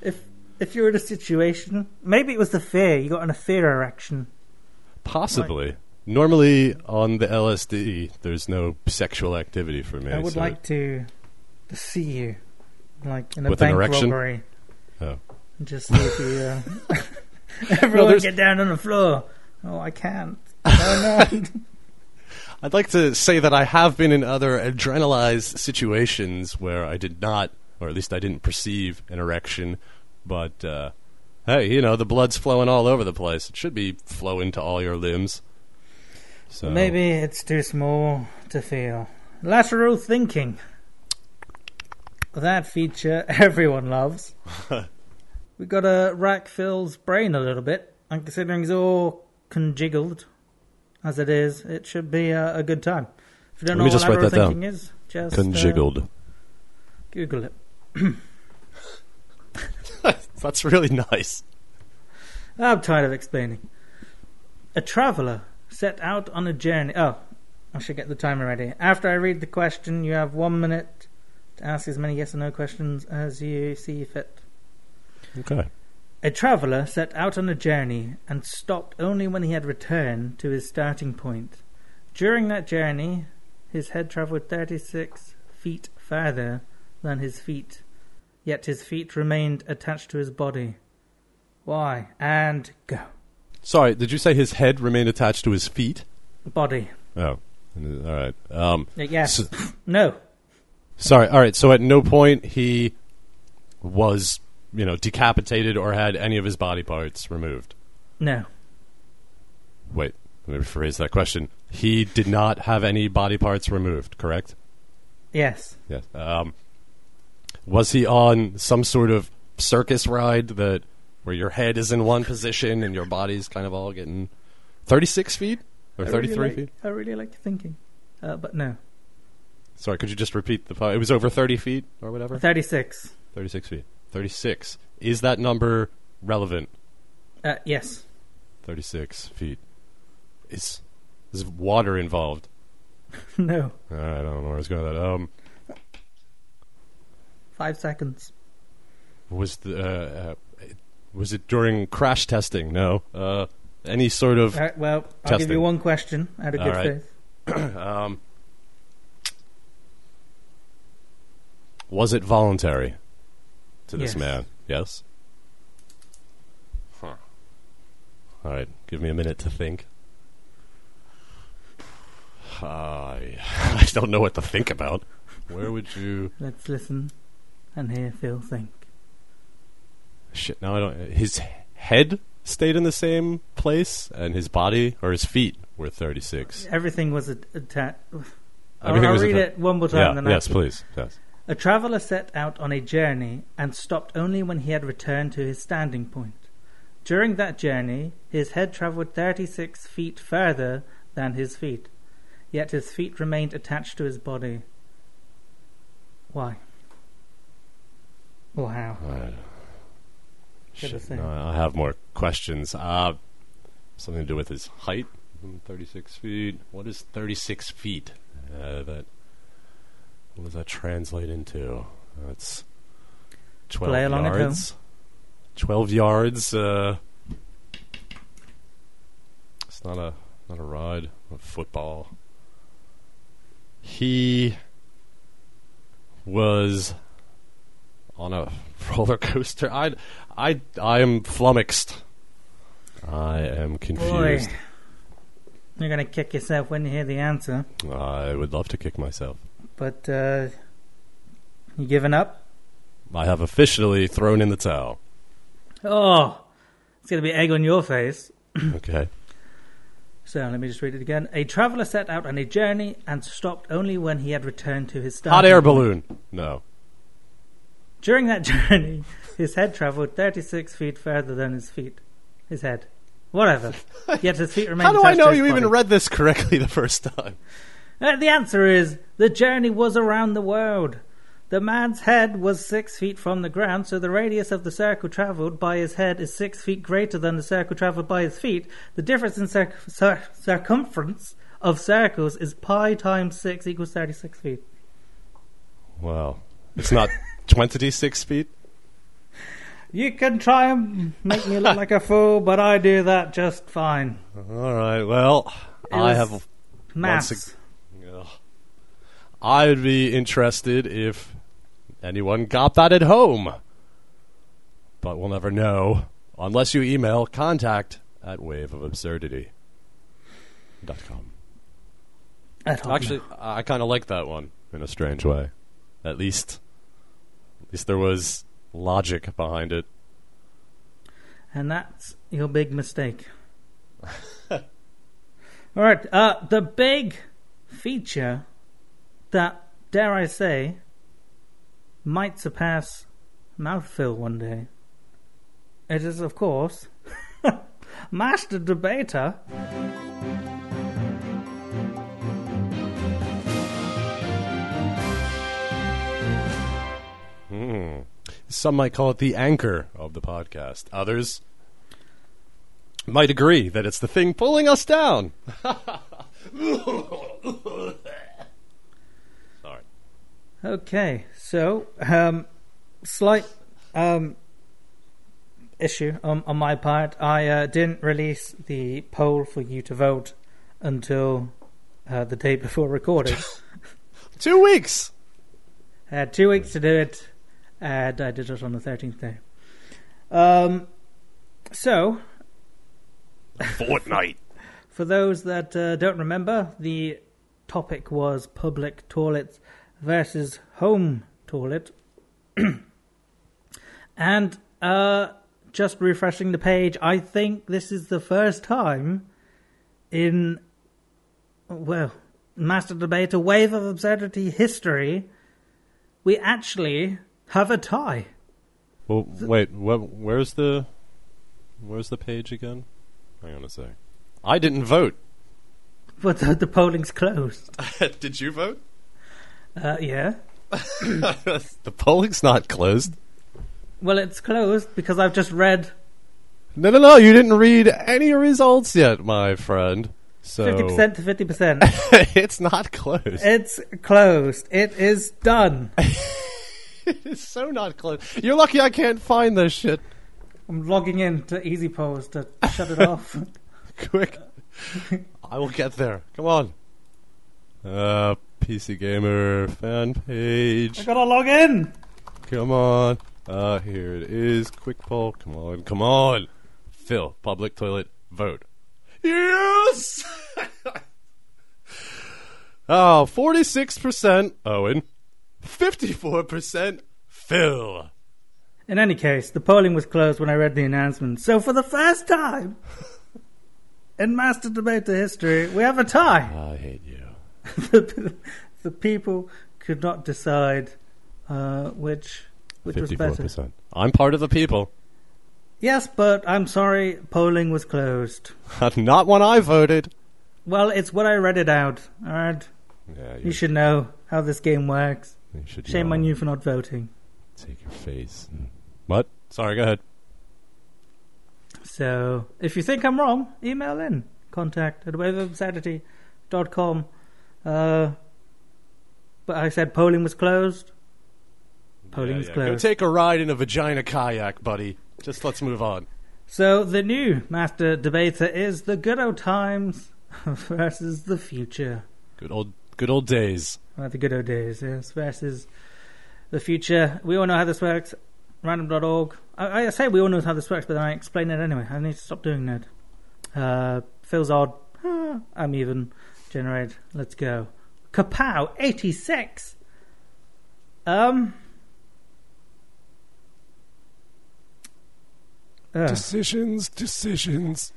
If if you're in a situation, maybe it was the fear you got in a fear erection. Possibly. Normally on the LSD, there's no sexual activity for me. I would so- like to to see you, like in a With an bank erection? robbery. Oh. Just if you. Uh, everyone there's- get down on the floor. Oh, I can't. Oh no. I'd like to say that I have been in other adrenalized situations where I did not, or at least I didn't perceive an erection. But uh, hey, you know the blood's flowing all over the place. It should be flowing to all your limbs. So Maybe it's too small to feel. Lateral thinking. That feature everyone loves. we got to rack Phil's brain a little bit, and considering he's all conjiggled as it is, it should be a, a good time. If you don't Let know me just what write lateral that down. thinking is, just uh, conjiggled. Google it. That's really nice. I'm tired of explaining. A traveller set out on a journey. Oh, I should get the timer ready. After I read the question, you have one minute to ask as many yes or no questions as you see fit. Okay. A traveller set out on a journey and stopped only when he had returned to his starting point. During that journey, his head travelled 36 feet further than his feet, yet his feet remained attached to his body. Why? And go. Sorry, did you say his head remained attached to his feet? Body. Oh, all right. Um, Uh, Yes. s- No. sorry. All right. So at no point he was, you know, decapitated or had any of his body parts removed. No. Wait, let me rephrase that question. He did not have any body parts removed, correct? Yes. Yes. Um, was he on some sort of circus ride that where your head is in one position and your body's kind of all getting thirty-six feet or I really thirty-three like- feet? I really like your thinking. Uh, but no. Sorry, could you just repeat the? po- It was over thirty feet or whatever. 36. Thirty-six feet. Thirty-six. Is that number relevant? Uh, yes. Thirty-six feet. Is is water involved? no. All right, I don't know where I was going with that. Um, Five seconds. was the uh, uh, was it during crash testing? No. Uh, any sort of right, well, I'll give you one question out of good right. faith. um, was it voluntary to this Yes. man? Yes. Huh. All right, give me a minute to think. I I don't know what to think about. Where would you? Let's listen and hear Phil think. Shit. Now I don't. His head stayed in the same place, and his body or his feet were thirty-six. Everything was a- attached. I'll, I'll read atta- it one more time. Yeah. then Yes, I'll- please. Yes. A traveller set out on a journey and stopped only when he had returned to his standing point. During that journey, his head travelled 36 feet further than his feet, yet his feet remained attached to his body. Why? Or how? Should've shit, no, I have more questions. Uh, something to do with his height. Mm, Thirty-six feet. What is thirty-six feet? Uh, that. What does that translate into? That's twelve Play along at home. yards. Twelve yards. Uh, it's not a not a ride. A football. He was on a roller coaster. I, I, I am flummoxed. I am Boy, confused. you're going to kick yourself when you hear the answer. I would love to kick myself. But, uh, you giving up? I have officially thrown in the towel. Oh, it's going to be egg on your face. Okay. So let me just read it again. A traveller set out on a journey and stopped only when he had returned to his Hot starting air balloon. No. During that journey, his head travelled 36 feet further than his feet. His head. Whatever. Yet his feet remained How do I know you even read this correctly the first time? Uh, the answer is the journey was around the world. The man's head was six feet from the ground, so the radius of the circle travelled by his head is six feet greater than the circle travelled by his feet. The difference in circ- cir- circumference of circles is pi times six equals 36 feet. Well, it's not 26 feet. You can try and make me look like a fool, but I do that just fine. All right. Well, It I have. Maths. Once Ugh. I would be interested if anyone got that at home. But we'll never know unless you email contact at waveofabsurdity.com. At all. Actually, I kind of like that one in a strange way. At least, at least there was logic behind it. And that's your big mistake. All right, uh, the big feature that, dare I say, might surpass mouthfeel one day. It is, of course, Master Debater. Some might call it the anchor of the podcast. Others might agree that it's the thing pulling us down. Sorry. Okay, so um, slight um, issue on, on my part. I uh, didn't release the poll for you to vote until uh, the day before recording. Two weeks. I had two weeks to do it, and I did it on the 13th day. Um, so, fortnight. for those that uh, don't remember, the topic was public toilets versus home toilet. and uh, just refreshing the page, I think this is the first time in, well, Master Debate, a wave of absurdity history, we actually have a tie. Well, wait. Wh- where's the where's the page again? Hang on a sec. I didn't vote. But the, the polling's closed. Did you vote? Uh, yeah. the polling's not closed. Well, it's closed because I've just read No, no, no. You didn't read any results yet, my friend. So 50% to 50%. it's not closed. it's closed. It is done. It's so not closed. You're lucky I can't find this shit. I'm logging in to Easy Pose to shut it off. Quick. I will get there. Come on. Uh, PC Gamer fan page. I page. gotta log in. Come on. Uh, here it is. Quick poll. Come on. Come on. Phil, public toilet, vote. Yes! oh, 46% Owen. 54% Phil. In any case, the polling was closed when I read the announcement. So for the first time in Master Debater history, we have a tie. I hate you. the, the people could not decide uh, which which was better. 54%. I'm part of the people. Yes, but I'm sorry, polling was closed. Not when I voted. Well, it's what I read it out. All right, Yeah, you should know how this game works. Should Shame on you for not voting. Take your face. and- What? Sorry, go ahead. So, if you think I'm wrong, email in contact at waveofabsurdity.com. Uh, but I said polling was closed. Polling Yeah, is yeah. closed. Go take a ride in a vagina kayak, buddy. Just let's move on. So the new master debater is the good old times versus the future. Good old, good old days. Uh, the good old days, yes, versus the future. We all know how this works. Random.org. I, I say we all know how this works, but then I explain it anyway. I need to stop doing that. Uh, feels odd. Ah, I'm even. Generate. Let's go. Kapow! 86! Um. Ugh. Decisions, decisions.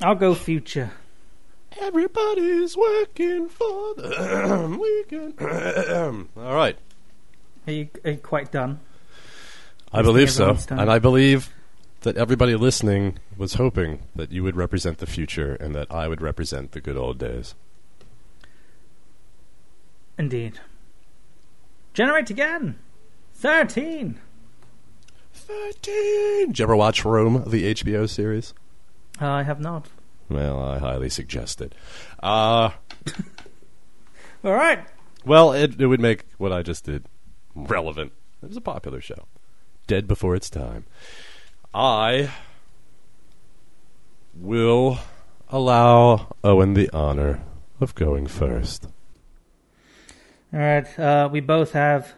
I'll go future. Everybody's working for the weekend. All right. Are you, are you quite done? I believe so. everyone's time. And I believe that everybody listening was hoping that you would represent the future and that I would represent the good old days. Indeed. Generate again. Thirteen. 13! Did you ever watch Rome, the HBO series? Uh, I have not. Well, I highly suggest it. Uh, All right. well, it, it would make what I just did relevant. It was a popular show. Dead before its time. I will allow Owen the honor of going first. All right. Uh, we both have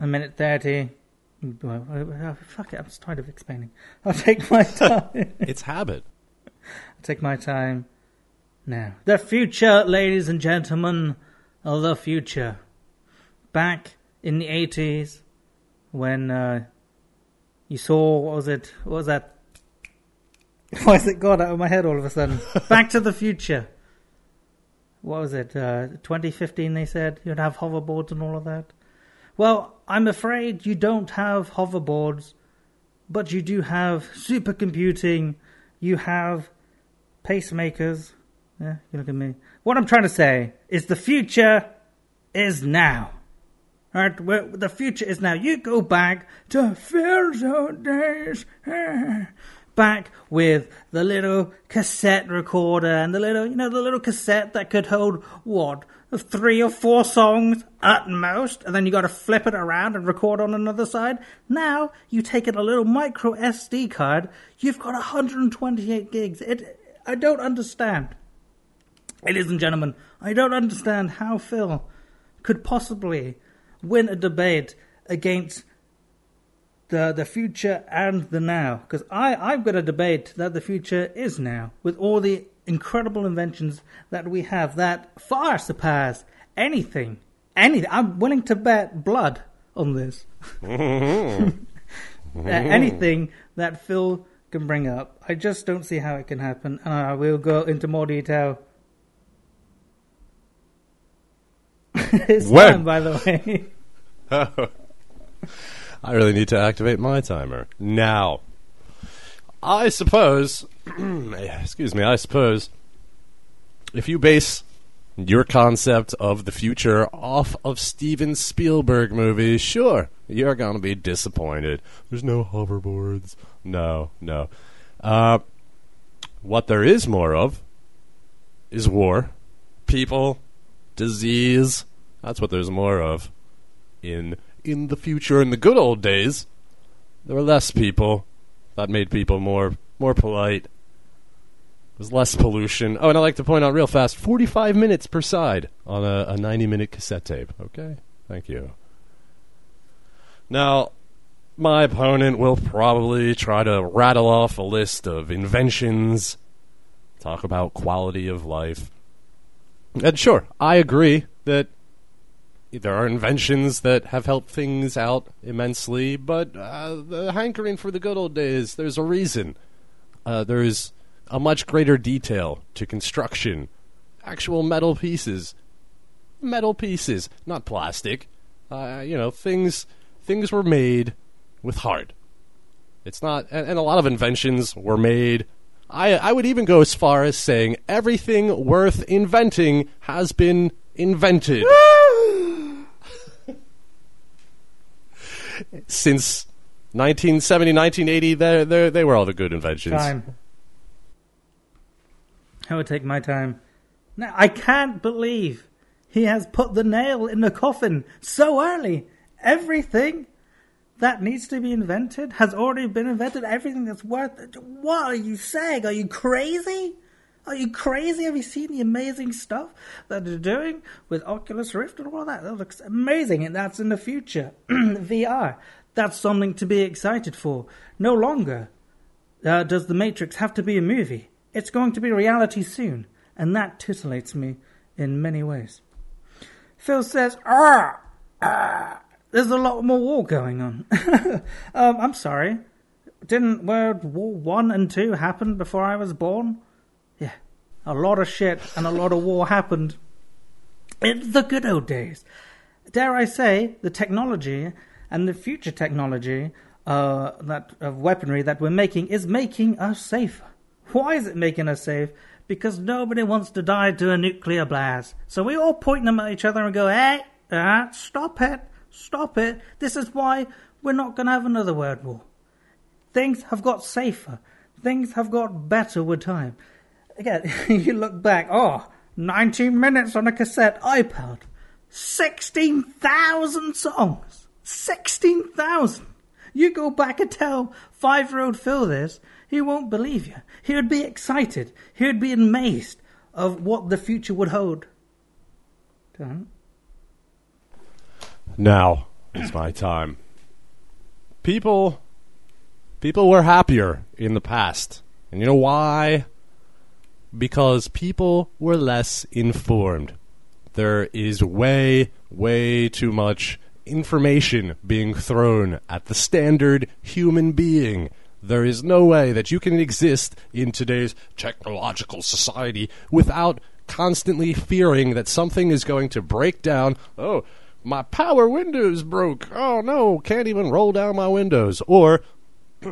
a minute thirty. Well, uh, fuck it. I'm just tired of explaining. I'll take my time. It's habit. Take my time now. The future, ladies and gentlemen, of the future. Back in the eighties, when uh, you saw what was it? What was that? Why has it gone out of my head all of a sudden? Back to the Future. What was it? Uh, 2015, they said you'd have hoverboards and all of that. Well, I'm afraid you don't have hoverboards, but you do have supercomputing. You have pacemakers. Yeah, you look at me. What I'm trying to say is the future is now. Right, where the future is now. You go back to filter days. Back with the little cassette recorder and the little, you know, the little cassette that could hold what? Three or four songs at most, and then you gotta flip it around and record on another side. Now, you take in a little micro SD card, you've got 128 gigs. It, I don't understand. Ladies and gentlemen, I don't understand how Phil could possibly win a debate against the the future and the now. Because I I've got a debate that the future is now with all the incredible inventions that we have that far surpass anything. Anything. I'm willing to bet blood on this. Uh, anything that Phil can bring up. I just don't see how it can happen, and I will go into more detail. it's When? time, by the way. I really need to activate my timer now. I suppose, eh, excuse me, I suppose if you base your concept of the future off of Steven Spielberg movies, sure, you're going to be disappointed. There's no hoverboards. No, no. Uh, what there is more of is war, people, disease. That's what there's more of in in the future. In the good old days, there were less people. That made people more more polite. There's less pollution. Oh, and I like to point out real fast: 45 minutes per side on a, a 90 minute cassette tape. Okay, thank you. Now, my opponent will probably try to rattle off a list of inventions, talk about quality of life. And sure, I agree that there are inventions that have helped things out immensely, but uh, the hankering for the good old days, there's a reason. Uh, there's a much greater detail to construction. Actual metal pieces. Metal pieces, not plastic. Uh, you know, things things were made with heart. It's not, and, and a lot of inventions were made. I I would even go as far as saying everything worth inventing has been invented. Since 1970, 1980, they're, they're, they were all the good inventions. Time. I would take my time. Now, I can't believe he has put the nail in the coffin so early. Everything that needs to be invented has already been invented. Everything that's worth it. What are you saying? Are you crazy? Are you crazy? Have you seen the amazing stuff that they're doing with Oculus Rift and all that? That looks amazing, and that's in the future. VR. That's something to be excited for. No longer uh, does The Matrix have to be a movie. It's going to be reality soon, and that titillates me in many ways. Phil says, ah, ah, there's a lot more war going on. um, I'm sorry. Didn't World War One and Two happen before I was born? Yeah, a lot of shit and a lot of war happened in the good old days. Dare I say, the technology and the future technology uh, that of weaponry that we're making is making us safer. Why is it making us safe? Because nobody wants to die to a nuclear blast. So we all point them at each other and go, hey, ah, stop it, stop it. This is why we're not going to have another world war. Things have got safer. Things have got better with time. Again, you look back, oh, 19 minutes on a cassette iPod. 16,000 songs. 16,000. You go back and tell five year old Phil this, he won't believe you. He would be excited. He would be amazed of what the future would hold. Don't. Now is my time. People people were happier in the past. And you know why? Because people were less informed. There is way, way too much information being thrown at the standard human being. There is no way that you can exist in today's technological society without constantly fearing that something is going to break down. Oh, my power windows broke. Oh no, can't even roll down my windows. Or,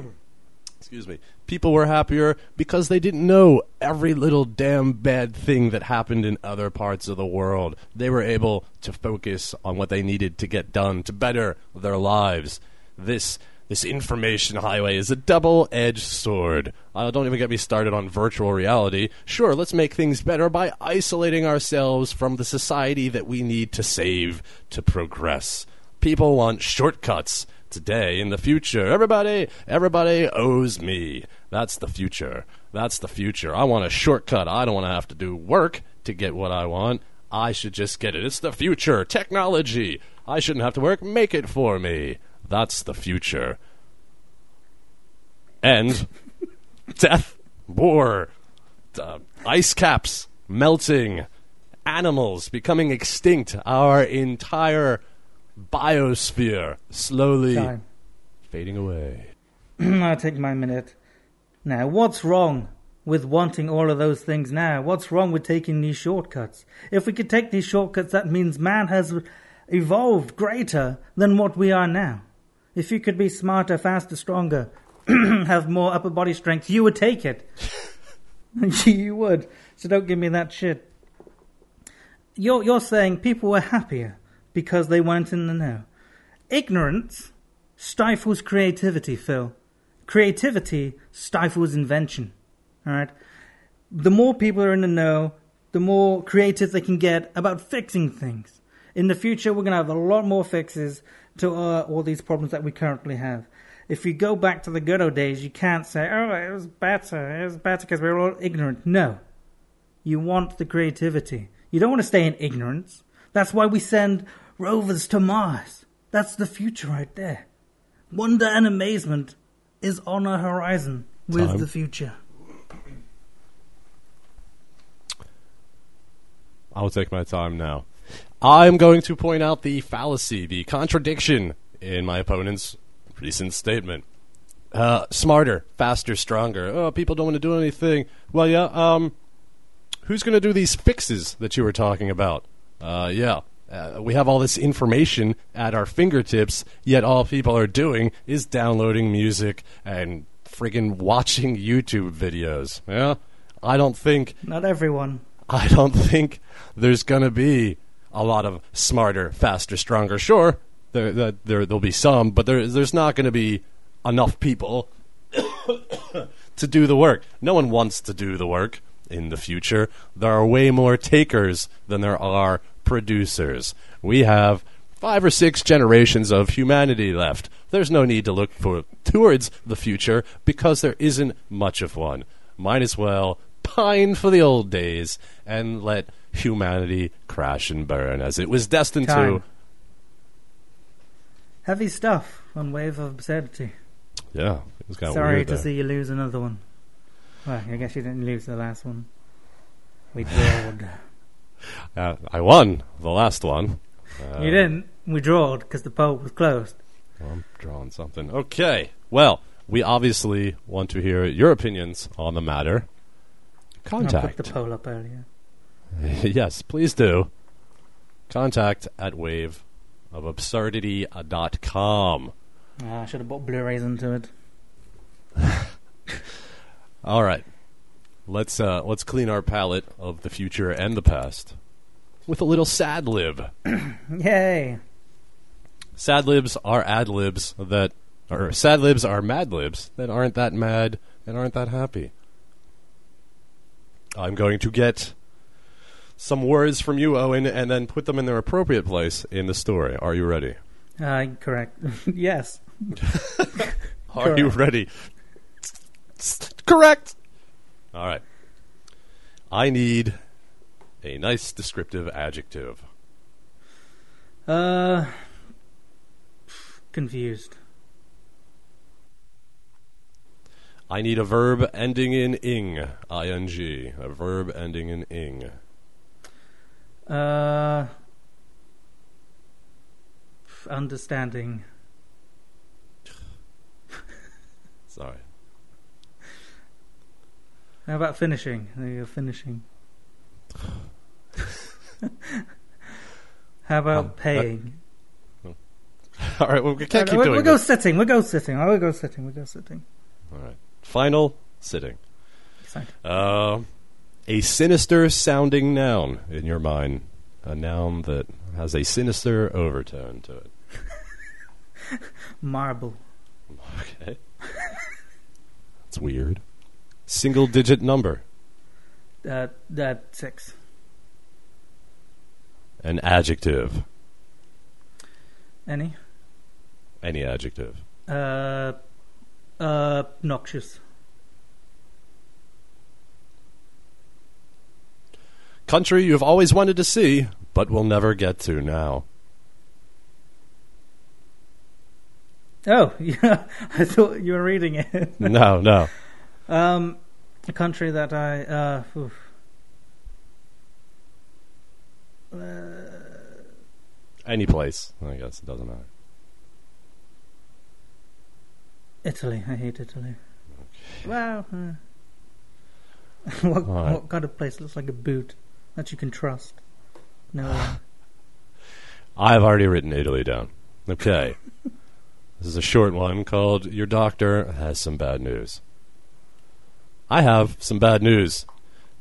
excuse me, People were happier because they didn't know every little damn bad thing that happened in other parts of the world. They were able to focus on what they needed to get done to better their lives. This this information highway is a double-edged sword. Uh, don't even get me started on virtual reality. Sure, let's make things better by isolating ourselves from the society that we need to save to progress. People want shortcuts today in the future. Everybody, everybody owes me. That's the future. That's the future. I want a shortcut. I don't want to have to do work to get what I want. I should just get it. It's the future. Technology. I shouldn't have to work. Make it for me. That's the future. And death, war, uh, ice caps melting, animals becoming extinct, our entire biosphere slowly Time. fading away. I'll take my minute. Now, what's wrong with wanting all of those things now? What's wrong with taking these shortcuts? If we could take these shortcuts, that means man has evolved greater than what we are now. If you could be smarter, faster, stronger, have more upper body strength, you would take it. you would. So don't give me that shit. You're, you're saying people were happier because they weren't in the know. Ignorance stifles creativity, Phil. Creativity stifles invention. All right. The more people are in the know, the more creative they can get about fixing things. In the future, we're going to have a lot more fixes to uh, all these problems that we currently have. If you go back to the good old days, you can't say, "Oh, it was better. It was better because we were all ignorant." No, you want the creativity. You don't want to stay in ignorance. That's why we send rovers to Mars. That's the future right there. Wonder and amazement is on our horizon with Time. the future. I'll take my time now. I'm going to point out the fallacy, the contradiction in my opponent's recent statement. Uh, smarter, faster, stronger. Oh, people don't want to do anything. Well, yeah. Um, who's going to do these fixes that you were talking about? Uh, yeah. Uh, we have all this information at our fingertips, yet all people are doing is downloading music and friggin' watching YouTube videos. Yeah, I don't think Not everyone. I don't think there's going to be a lot of smarter, faster, stronger. Sure, there, there, there there'll be some, but there, there's not going to be enough people to do the work. No one wants to do the work in the future. There are way more takers than there are producers. We have five or six generations of humanity left. There's no need to look for towards the future because there isn't much of one. Might as well pine for the old days and let humanity crash and burn as it was destined Time. to. Heavy stuff on Wave of Absurdity. Yeah, it was kind of Sorry to there. see you lose another one. Well, I guess you didn't lose the last one. We drawed. Uh, I won the last one. Uh, you didn't. We drawed because the poll was closed. I'm drawing something. Okay. Well, we obviously want to hear your opinions on the matter. Contact. I put the poll up earlier. yes, please do. Contact at wave of absurdity.com. Ah, I should have bought Blu-rays into it. All right. Let's uh, let's clean our palate of the future and the past with a little sad lib. Yay! Sad libs are ad libs that or sad libs are mad libs that aren't that mad and aren't that happy. I'm going to get some words from you, Owen, and then put them in their appropriate place in the story. Are you ready? Uh, correct. yes. Are you ready? Correct. All right. I need a nice descriptive adjective. Uh, confused. I need a verb ending in ing, ing. A verb ending in ing. Uh, understanding. Sorry. How about finishing? You go, finishing. How about Um, paying? All right, well, we can't Uh, keep we'll, doing we'll go this. sitting. We'll go sitting. I will go sitting. We'll go sitting. All right, Final sitting. Uh, a sinister sounding noun in your mind. A noun that has a sinister overtone to it. Marble. Okay. That's weird. Single digit number. Uh, that six. An adjective. Any? Any adjective. Uh, uh, noxious. Country you've always wanted to see, but will never get to now. Oh, yeah. I thought you were reading it. No, no. Um, a country that I uh, oof. uh Any place. I guess it doesn't matter. Italy. I hate Italy. Well, uh, what, Alright. what kind of place looks like a boot that you can trust? No. I've already written Italy down. Okay. this is a short one called Your Doctor Has Some Bad News. I have some bad news.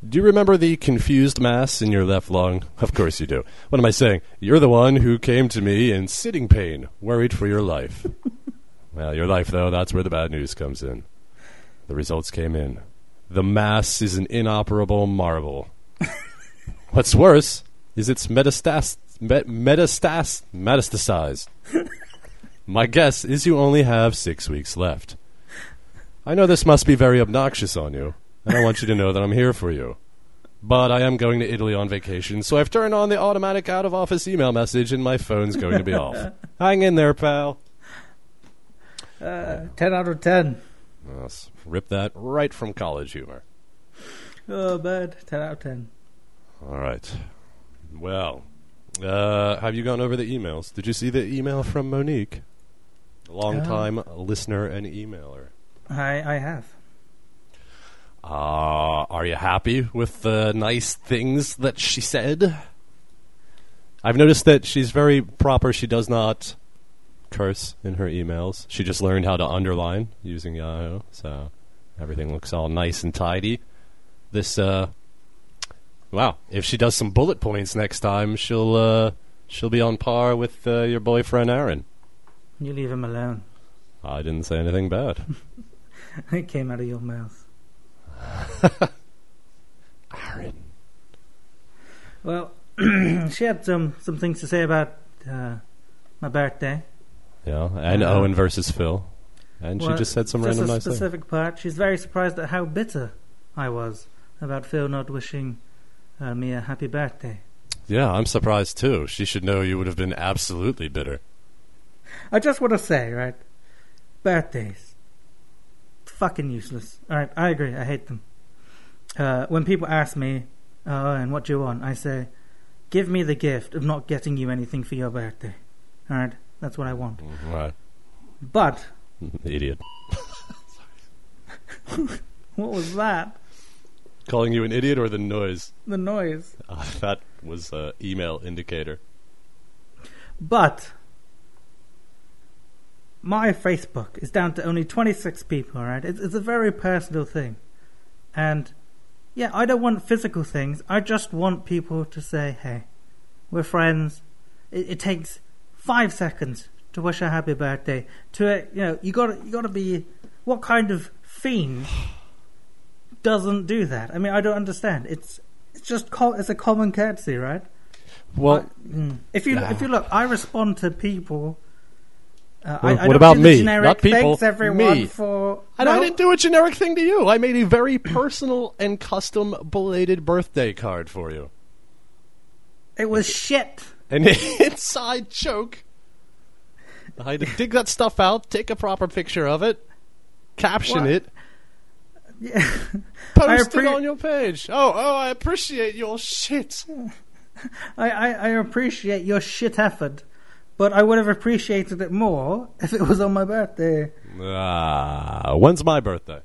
Do you remember the confused mass in your left lung? Of course you do. What am I saying? You're the one who came to me in sitting pain, worried for your life. well, your life, though, that's where the bad news comes in. The results came in. The mass is an inoperable marvel. What's worse is it's metastas- met- metastas- metastasized. My guess is you only have six weeks left. I know this must be very obnoxious on you, and I want you to know that I'm here for you. But I am going to Italy on vacation, so I've turned on the automatic out of office email message, and my phone's going to be off. Hang in there, pal. uh, ten out of ten. Yes, rip that right from college humor. Oh, bad. Ten out of ten. All right. Well, uh, have you gone over the emails? Did you see the email from Monique? Long-time listener and emailer. I I have. Uh, are you happy with the nice things that she said? I've noticed that she's very proper. She does not curse in her emails. She just learned how to underline using Yahoo, so everything looks all nice and tidy. This, uh, wow, if she does some bullet points next time, she'll, uh, she'll be on par with uh, your boyfriend Aaron. You leave him alone. I didn't say anything bad. It came out of your mouth. Aaron. Well, she had some some things to say about uh, my birthday. Yeah, and Uh, Owen versus Phil. And she just said some just random a nice thing. specific part. She's very surprised at how bitter I was about Phil not wishing uh, me a happy birthday. Yeah, I'm surprised too. She should know you would have been absolutely bitter. I just want to say, right? Birthdays. Fucking useless. Alright, I agree. I hate them. Uh, when people ask me, oh, and what do you want? I say, give me the gift of not getting you anything for your birthday. Alright? That's what I want. Right. But, Idiot. what was that? Calling you an idiot or the noise? The noise. Uh, that was a email indicator. But, my Facebook is down to only 26 people, right? It's, it's a very personal thing. And, yeah, I don't want physical things. I just want people to say, hey, we're friends. It, it takes five seconds to wish a happy birthday. To, you know, you gotta, you gotta be, what kind of fiend doesn't do that? I mean, I don't understand. It's, it's just, co- it's a common courtesy, right? Well, Mm. If you Nah. if you look, I respond to people. Uh, Well, I, I what about me? Not people, Thanks everyone me. for. and I didn't do a generic thing to you. I made a very personal and custom belated birthday card for you. It was shit. An inside joke. I had to dig that stuff out, take a proper picture of it, caption What? it, Yeah. post appre- it on your page. Oh, oh, I appreciate your shit. I, I, I appreciate your shit effort, but I would have appreciated it more if it was on my birthday. Ah, when's my birthday?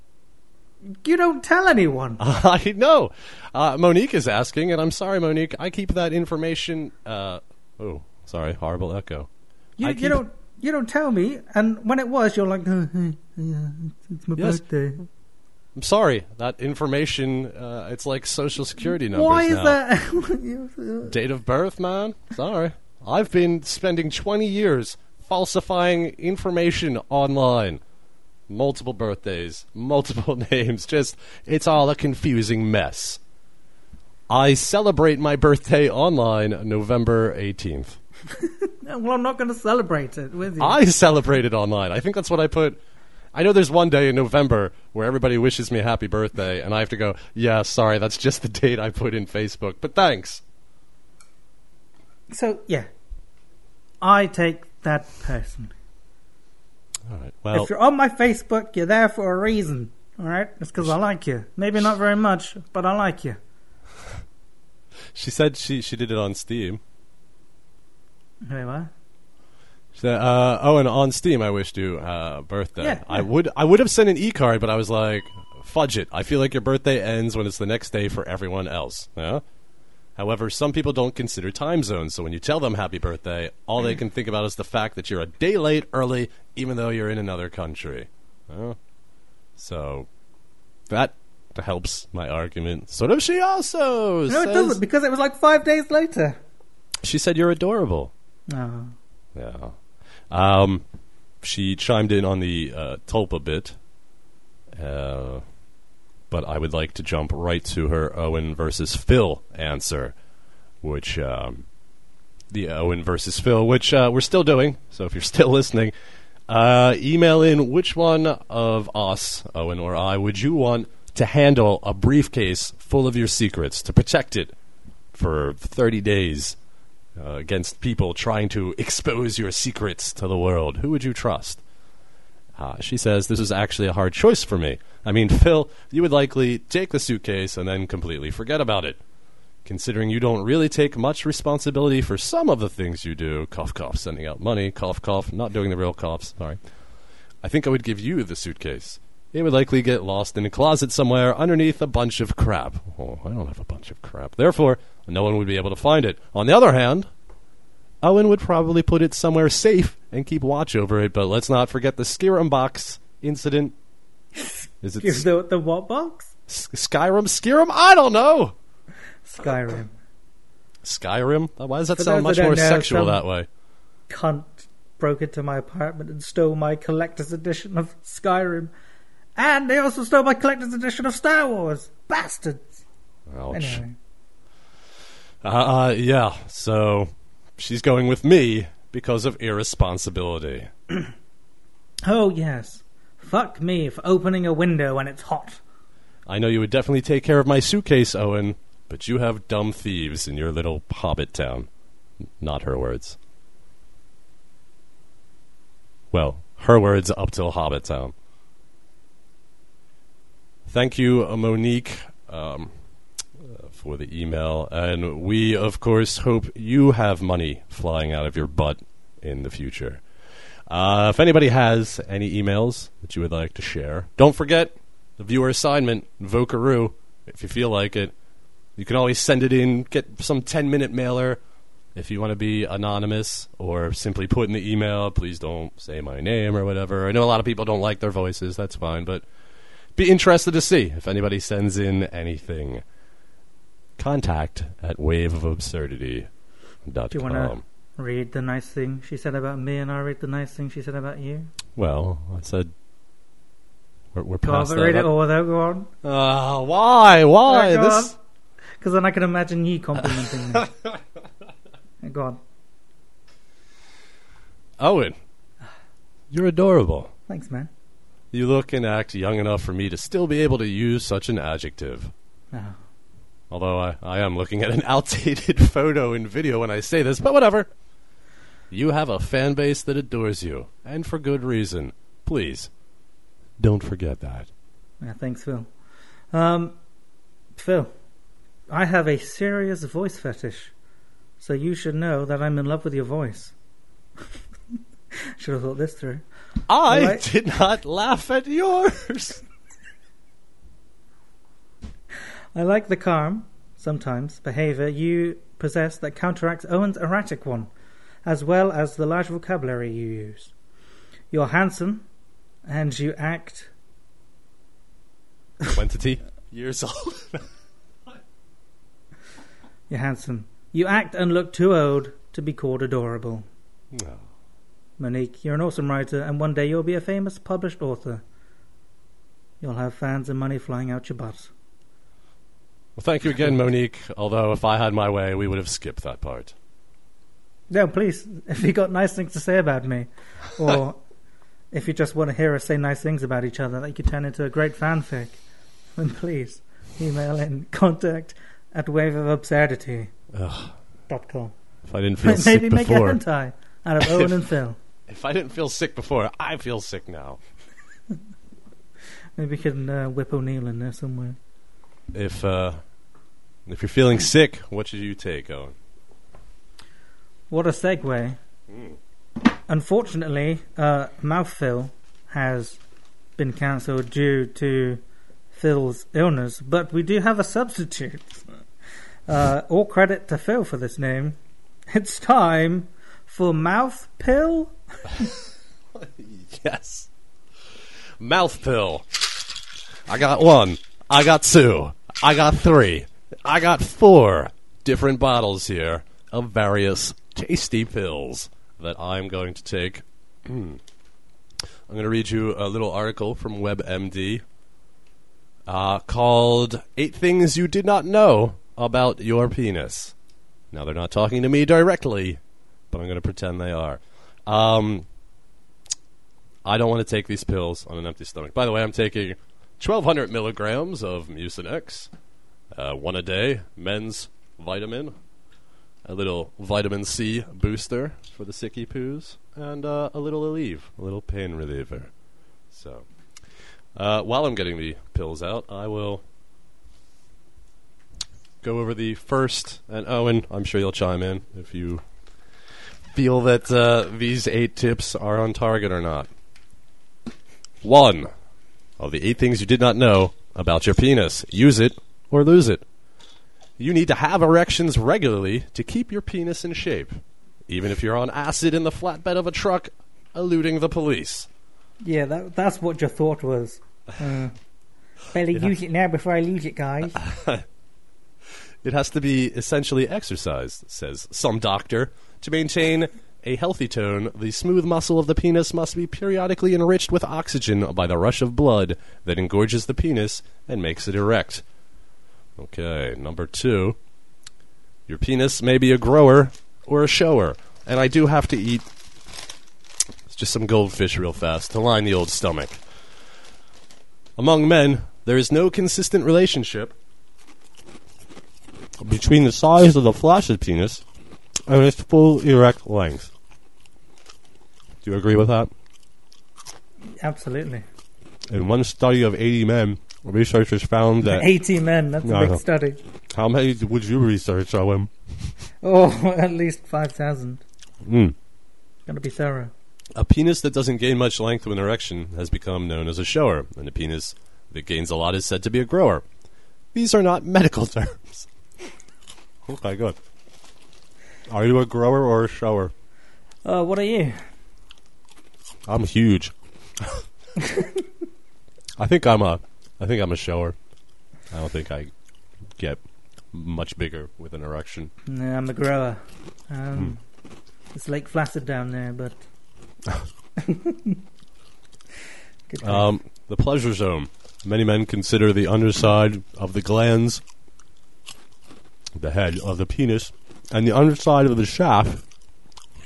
You don't tell anyone. I know. Uh, Monique is asking, and I'm sorry, Monique. I keep that information. Uh, oh, sorry, horrible echo. You, you don't you don't tell me. And when it was, you're like, oh, hey, yeah, it's, it's my Yes. birthday. I'm sorry. That information, uh, it's like social security numbers Why is now. that? Date of birth, man. Sorry. I've been spending 20 years falsifying information online. Multiple birthdays, multiple names. Just, it's all a confusing mess. I celebrate my birthday online November 18th. well, I'm not going to celebrate it with you. I celebrate it online. I think that's what I put. I know there's one day in November where everybody wishes me a happy birthday, and I have to go, yeah, sorry, that's just the date I put in Facebook, but thanks. So yeah, I take that personally. All right. Well, if you're on my Facebook, you're there for a reason. All right, it's because I like you. Maybe not very much, but I like you. she said she, she did it on Steam. Wait, what? Said, uh, oh, and on Steam, I wished you uh, birthday. Yeah, I would I would have sent an e card, but I was like, fudge it. I feel like your birthday ends when it's the next day for everyone else. Yeah. However, some people don't consider time zones, so when you tell them happy birthday, all they can think about is the fact that you're a day late early, even though you're in another country. Yeah. So that helps my argument. So does she also. No, it doesn't because it was like five days later. She said you're adorable. Oh. Yeah. Um, she chimed in on the uh, Tulpa bit, uh, but I would like to jump right to her Owen versus Phil answer, which um, the Owen versus Phil, which uh, we're still doing. So if you're still listening, uh, email in which one of us, Owen or I, would you want to handle a briefcase full of your secrets to protect it for 30 days uh, against people trying to expose your secrets to the world. Who would you trust? Uh, she says, This is actually a hard choice for me. I mean, Phil, you would likely take the suitcase and then completely forget about it. Considering you don't really take much responsibility for some of the things you do, cough, cough, sending out money, cough, cough, not doing the real coughs, sorry. I think I would give you the suitcase. It would likely get lost in a closet somewhere underneath a bunch of crap. Oh, I don't have a bunch of crap. Therefore, no one would be able to find it. On the other hand, Owen would probably put it somewhere safe and keep watch over it, but let's not forget the Skyrim box incident. Is it the, the what box? S- Skyrim? Skyrim? I don't know. Skyrim. Skyrim? Why does that For sound much that more know, sexual that way? Cunt broke into my apartment and stole my collector's edition of Skyrim. And they also stole my collector's edition of Star Wars. Bastards. Ouch. Anyway. Uh, uh, yeah, so she's going with me because of irresponsibility. Oh, yes. Fuck me for opening a window when it's hot. I know you would definitely take care of my suitcase, Owen, but you have dumb thieves in your little hobbit town. Not her words. Well, her words up till Hobbit Town. Thank you, Monique, um, for the email. And we, of course, hope you have money flying out of your butt in the future. Uh, if anybody has any emails that you would like to share, don't forget the viewer assignment, Vocaroo, if you feel like it. You can always send it in, get some 10 minute mailer. If you want to be anonymous or simply put in the email, please don't say my name or whatever. I know a lot of people don't like their voices, that's fine, but be interested to see if anybody sends in anything. Contact at waveofabsurdity.com. Do you want to read the nice thing she said about me and I'll read the nice thing she said about you? Well, I said we're, we're Go on, past but that. read it all though, go on. Uh, why? Why? Go this Because then I can imagine you complimenting me. Yeah, go on. Owen, you're adorable. Thanks, man. You look and act young enough for me to still be able to use such an adjective. Oh. Although I, I am looking at an outdated photo and video when I say this, but whatever. You have a fan base that adores you, and for good reason. Please, don't forget that. Yeah, thanks, Phil. Um, Phil, I have a serious voice fetish, so you should know that I'm in love with your voice. should have thought this through. I Right. did not laugh at yours. I like the calm, sometimes, behavior you possess that counteracts Owen's erratic one, as well as the large vocabulary you use. You're handsome, and you act Twenty years old. You're handsome. You act and look too old to be called adorable. No. Monique, you're an awesome writer, and one day you'll be a famous published author. You'll have fans and money flying out your butt. Well, thank you again, Monique. Although, if I had my way, we would have skipped that part. No, please, if you got nice things to say about me, or if you just want to hear us say nice things about each other, that you could turn into a great fanfic, then please email in contact at waveofabsurdity.com. If I didn't feel Maybe sick make before, a hentai out of Owen and Phil. if I didn't feel sick before, I feel sick now. Maybe we can uh, whip O'Neill in there somewhere. If uh, if you're feeling sick, what should you take, Owen? What a segue. Unfortunately, uh, Mouthful has been cancelled due to Phil's illness, but we do have a substitute. Uh, all credit to Phil for this name. It's time for Mouth Pill. Yes. Mouth pill. I got one. I got two. I got three. I got four different bottles here of various tasty pills that I'm going to take. I'm going to read you a little article from WebMD uh, called Eight Things You Did Not Know About Your Penis. Now, they're not talking to me directly, but I'm going to pretend they are. Um, I don't want to take these pills on an empty stomach. By the way, I'm taking 1,200 milligrams of Mucinex, uh, one a day, men's vitamin, a little vitamin C booster for the sicky poos, and uh, a little Aleve, a little pain reliever. So, uh, while I'm getting the pills out, I will go over the first. And Owen, I'm sure you'll chime in if you feel that uh, these eight tips are on target or not. One of the eight things you did not know about your penis. Use it or lose it. You need to have erections regularly to keep your penis in shape, even if you're on acid in the flatbed of a truck, eluding the police. Yeah, that, that's what your thought was. Uh, better use it now before I lose it, guys. It has to be essentially exercised, says some doctor. To maintain a healthy tone, the smooth muscle of the penis must be periodically enriched with oxygen by the rush of blood that engorges the penis and makes it erect. Okay, number two. Your penis may be a grower or a shower. And I do have to eat just some goldfish real fast to line the old stomach. Among men, there is no consistent relationship between the size of the flaccid penis and its full erect length. Do you agree with that? Absolutely. In one study of 80 men, researchers found that. 80 men, that's a big no. study. How many would you research, Owen? Oh, at least 5,000. Mm. Gotta be thorough. A penis that doesn't gain much length when erection has become known as a shower, and a penis that gains a lot is said to be a grower. These are not medical terms. okay, good. Are you a grower or a shower? Uh, what are you? I'm huge. I think I'm a. I think I'm a shower. I don't think I get much bigger with an erection. No, I'm a grower. Um, It's Lake Placid down there, but. Um, the pleasure zone. Many men consider the underside of the glands, the head of the penis, and the underside of the shaft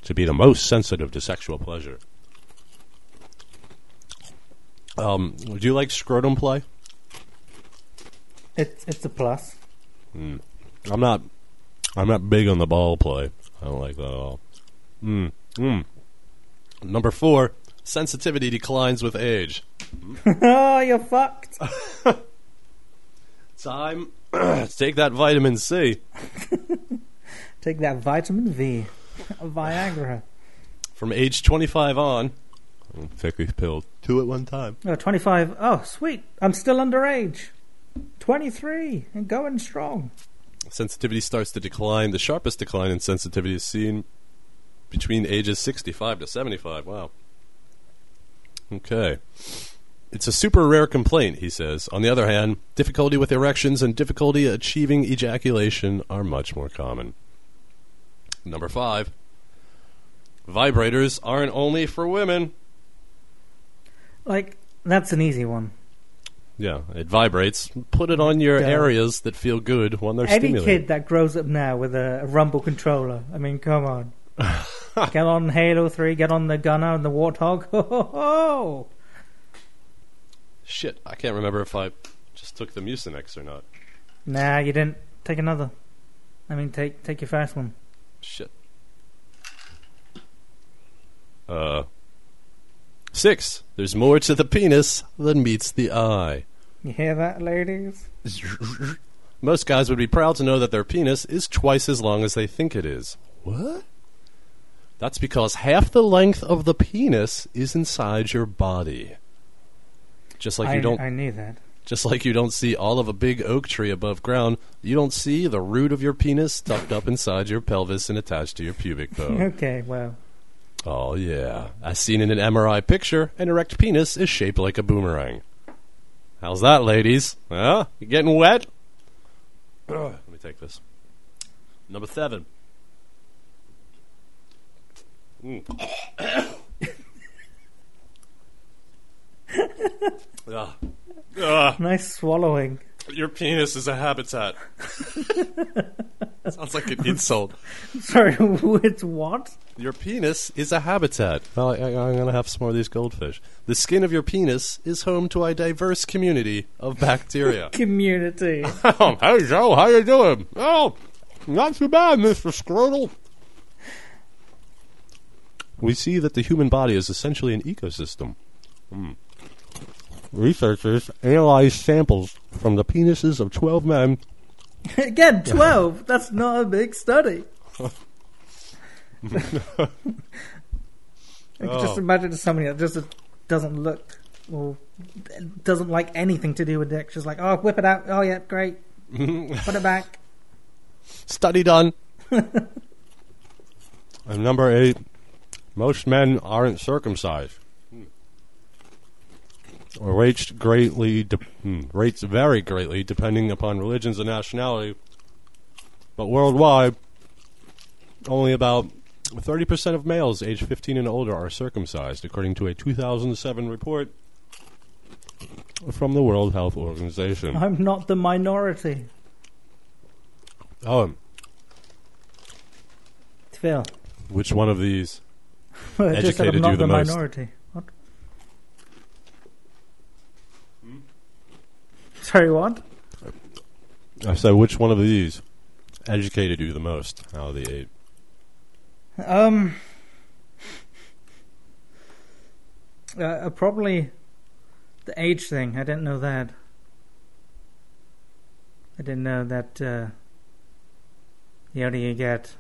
to be the most sensitive to sexual pleasure. Um, would you like scrotum play? it's it's a plus. I'm not. I'm not big on the ball play. I don't like that at all. Mm. Mm. Number four. Sensitivity declines with age. oh, you're fucked. Time to take that vitamin C. Take that vitamin V, Viagra. From age 25 on, I'll take these pills two at one time. Oh, 25. Oh, sweet. I'm still underage. 23 and going strong. Sensitivity starts to decline. The sharpest decline in sensitivity is seen between ages 65 to 75. Wow. Okay. it's a super rare complaint, he says. On the other hand, difficulty with erections and difficulty achieving ejaculation are much more common. Number five, vibrators aren't only for women. Like that's an easy one. Yeah, it vibrates. Put it on your Duh. areas that feel good when they're Any stimulated. kid that grows up now with a, a Rumble controller, I mean, come on. get on Halo 3, get on the Gunner and the Warthog. Ho, ho, ho. Shit, I can't remember if I just took the Mucinex or not. Nah, you didn't. Take another. I mean, take take your first one. Shit. Uh. Six. There's more to the penis than meets the eye. You hear that, ladies? Most guys would be proud to know that their penis is twice as long as they think it is. What? That's because half the length of the penis is inside your body. Just like I, you don't I knew that. Just like you don't see all of a big oak tree above ground, you don't see the root of your penis tucked up inside your pelvis and attached to your pubic bone. Okay, wow. Oh, yeah. As seen in an MRI picture, an erect penis is shaped like a boomerang. How's that, ladies? Huh? You getting wet? Let me take this. Number seven. Mm. Ugh. Ugh. nice swallowing. Your penis is a habitat. Sounds like an insult. Sorry, it's what? Your penis is a habitat. Well, I, I'm going to have some more of these goldfish. The skin of your penis is home to a diverse community of bacteria. Community. oh, hey, Joe, how you doing? Oh, not too bad, Mr. Scrotal. We see that the human body is essentially an ecosystem. Hmm. Researchers analyzed samples from the penises of 12 men Again, 12. That's not a big study. I can just Oh. imagine somebody that just doesn't look or doesn't like anything to do with dick. Just like, oh, whip it out. Oh, yeah, great. Put it back. Study done. and number eight, most men aren't circumcised. Rates greatly, de- hmm, rates vary greatly depending upon religions and nationality. But worldwide, only about 30% of males aged 15 and older are circumcised, according to a 2007 report from the World Health Organization. I'm not the minority. Oh, Phil. which one of these? I just I'm Educated not you the the most. minority. What? Sorry, what? I said, which one of these educated you the most out of the eight? Um, uh, uh, probably the age thing. I didn't know that. I didn't know that uh, the older you get,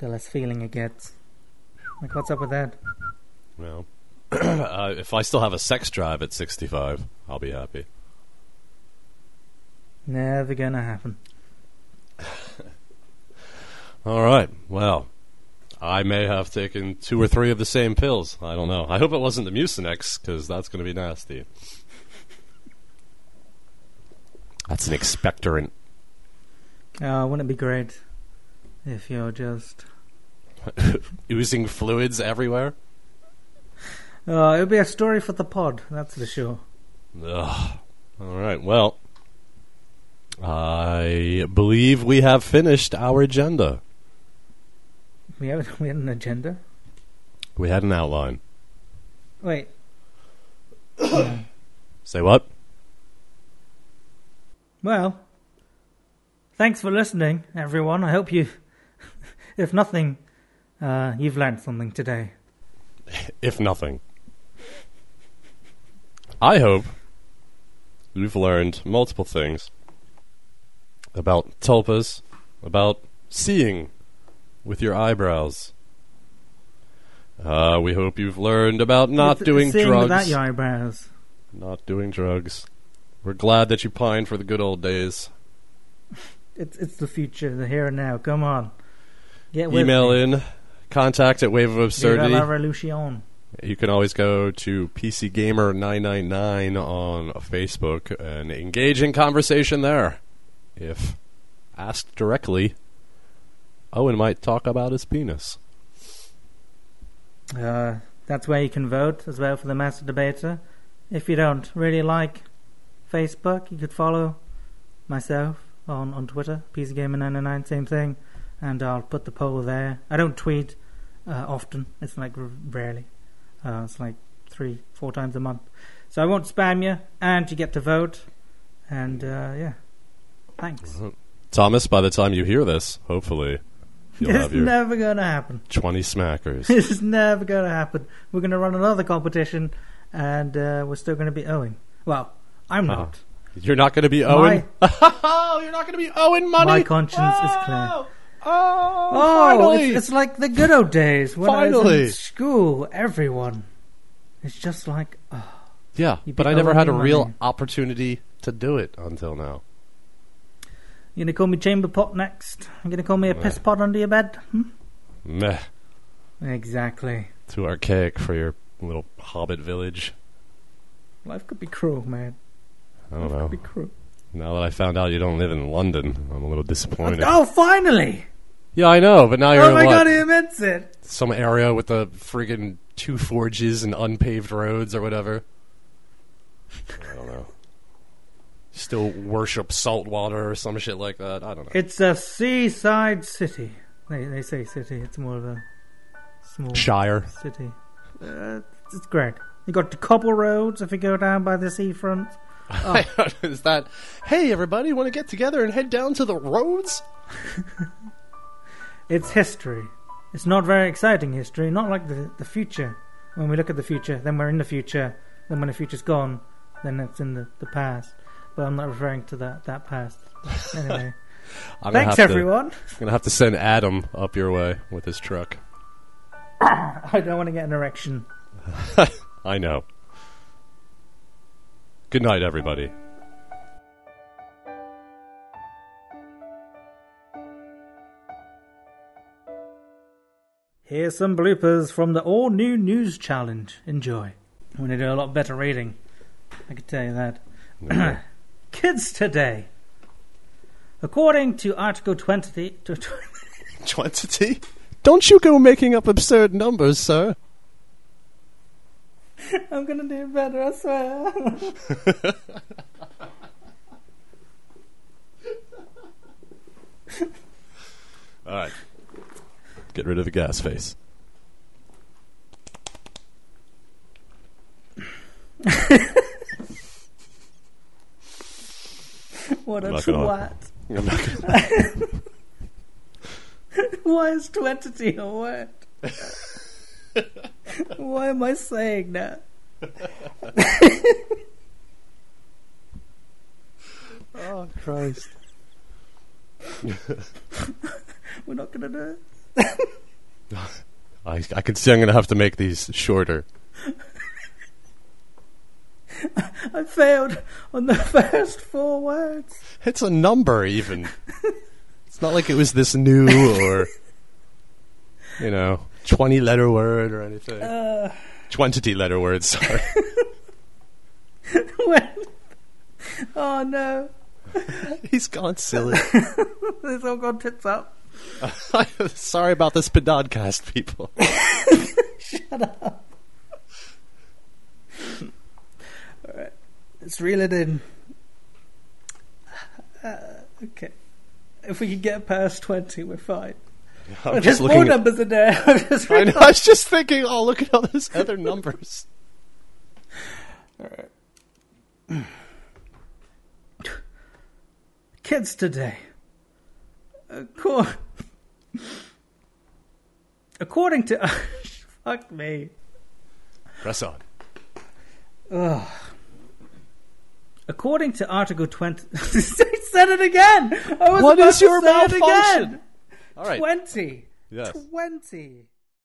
the less feeling it gets. Like, what's up with that? Well, uh, if I still have a sex drive at 65, I'll be happy. Never gonna happen. All right. Well, I may have taken two or three of the same pills. I don't know. I hope it wasn't the Mucinex, because that's going to be nasty. That's an expectorant. Oh, wouldn't it be great if you're just. Oozing fluids everywhere. Oh, it would be a story for the pod, that's for sure. Ugh. All right. Well, I believe we have finished our agenda. We have we had an agenda. We had an outline. Wait, Say what? Well, thanks for listening, everyone. I hope you, if nothing, uh, you've learned something today. If nothing. I hope you've learned multiple things about tulpas, about seeing with your eyebrows. Uh, we hope you've learned about not With- doing seeing drugs. without your eyebrows. Not doing drugs. We're glad that you pined for the good old days. It's it's the future, the here and now. Come on, get with Email me. in contact at Wave of Absurdity. You can always go to PC Gamer 999 on Facebook and engage in conversation there. If asked directly, Owen might talk about his penis. Uh, that's where you can vote as well for the Master Debater. If you don't really like Facebook, you could follow myself on, on Twitter, PCGamer99, same thing, and I'll put the poll there. I don't tweet uh, often, it's like r- rarely. Uh, it's like three, four times a month. So I won't spam you, and you get to vote. And uh, yeah, thanks. Thomas, by the time you hear this, hopefully, you'll It's have your never gonna happen. 20 smackers. it's never gonna happen. We're gonna run another competition, and uh, we're still gonna be Owen. Well, I'm Uh-huh. not. You're not going to be Owen? oh, you're not going to be Owen money? My conscience is clear. Oh, oh, finally. it's, it's like the good old days when I was in school. Everyone, it's just like oh, yeah, but I never had a money. real opportunity to do it until now. you gonna call me chamber pot next? You gonna call me a Meh. piss pot under your bed? Hmm? Meh. Exactly. Too archaic for your little hobbit village. Life could be cruel, man. I don't Life know. could be cruel. Now that I found out you don't live in London, I'm a little disappointed. Oh, finally! Yeah, I know, but now you're Oh in my what? god, he admits it. some area with the friggin' two forges and unpaved roads or whatever. I don't know. Still worship salt water or some shit like that. I don't know. It's a seaside city. They they say city. It's more of a small Shire. city. Uh, it's great. You got the cobble roads if you go down by the seafront. Oh. Is that? Hey, everybody, want to get together and head down to the roads? It's history. It's not very exciting history. Not like the the future. When we look at the future, then we're in the future. Then when the future's gone, then it's in the, the past. But I'm not referring to that that past. Anyway, thanks have to- everyone. I'm gonna have to send Adam up your way with his truck. I don't want to get an erection. I know. Good night, everybody. Here's some bloopers from the all new news challenge. Enjoy. I'm going to do a lot better reading. I can tell you that. Kids today. According to Article 20. To, Quantity? Don't you go making up absurd numbers, sir. I'm going to do better, I swear. All right. Get rid of the gas face. what a I'm gonna- twat. I'm not gonna- Why is 20 a word? Why am I saying that? oh Christ! We're not going to do it. I I can see I'm gonna have to make these shorter. I failed on the first four words. It's a number, even. it's not like it was this new or you know twenty letter word or anything. Uh, Twenty letter words, Sorry. oh no, He's gone silly. it's all gone tits up. Sorry about this podcast, people. Shut up. all right. Let's reel it in. Uh, okay. If we can get past 20, we're fine. I'm There's just more looking. At, numbers in there. I know. I was just thinking. Oh, look at all those other numbers. All right. Kids today. Accor- According to. Fuck me. Press on. Ugh. According to Article 20. I said it again! I was What about is to your say it malfunction? again! All right. 20. Yes. 20.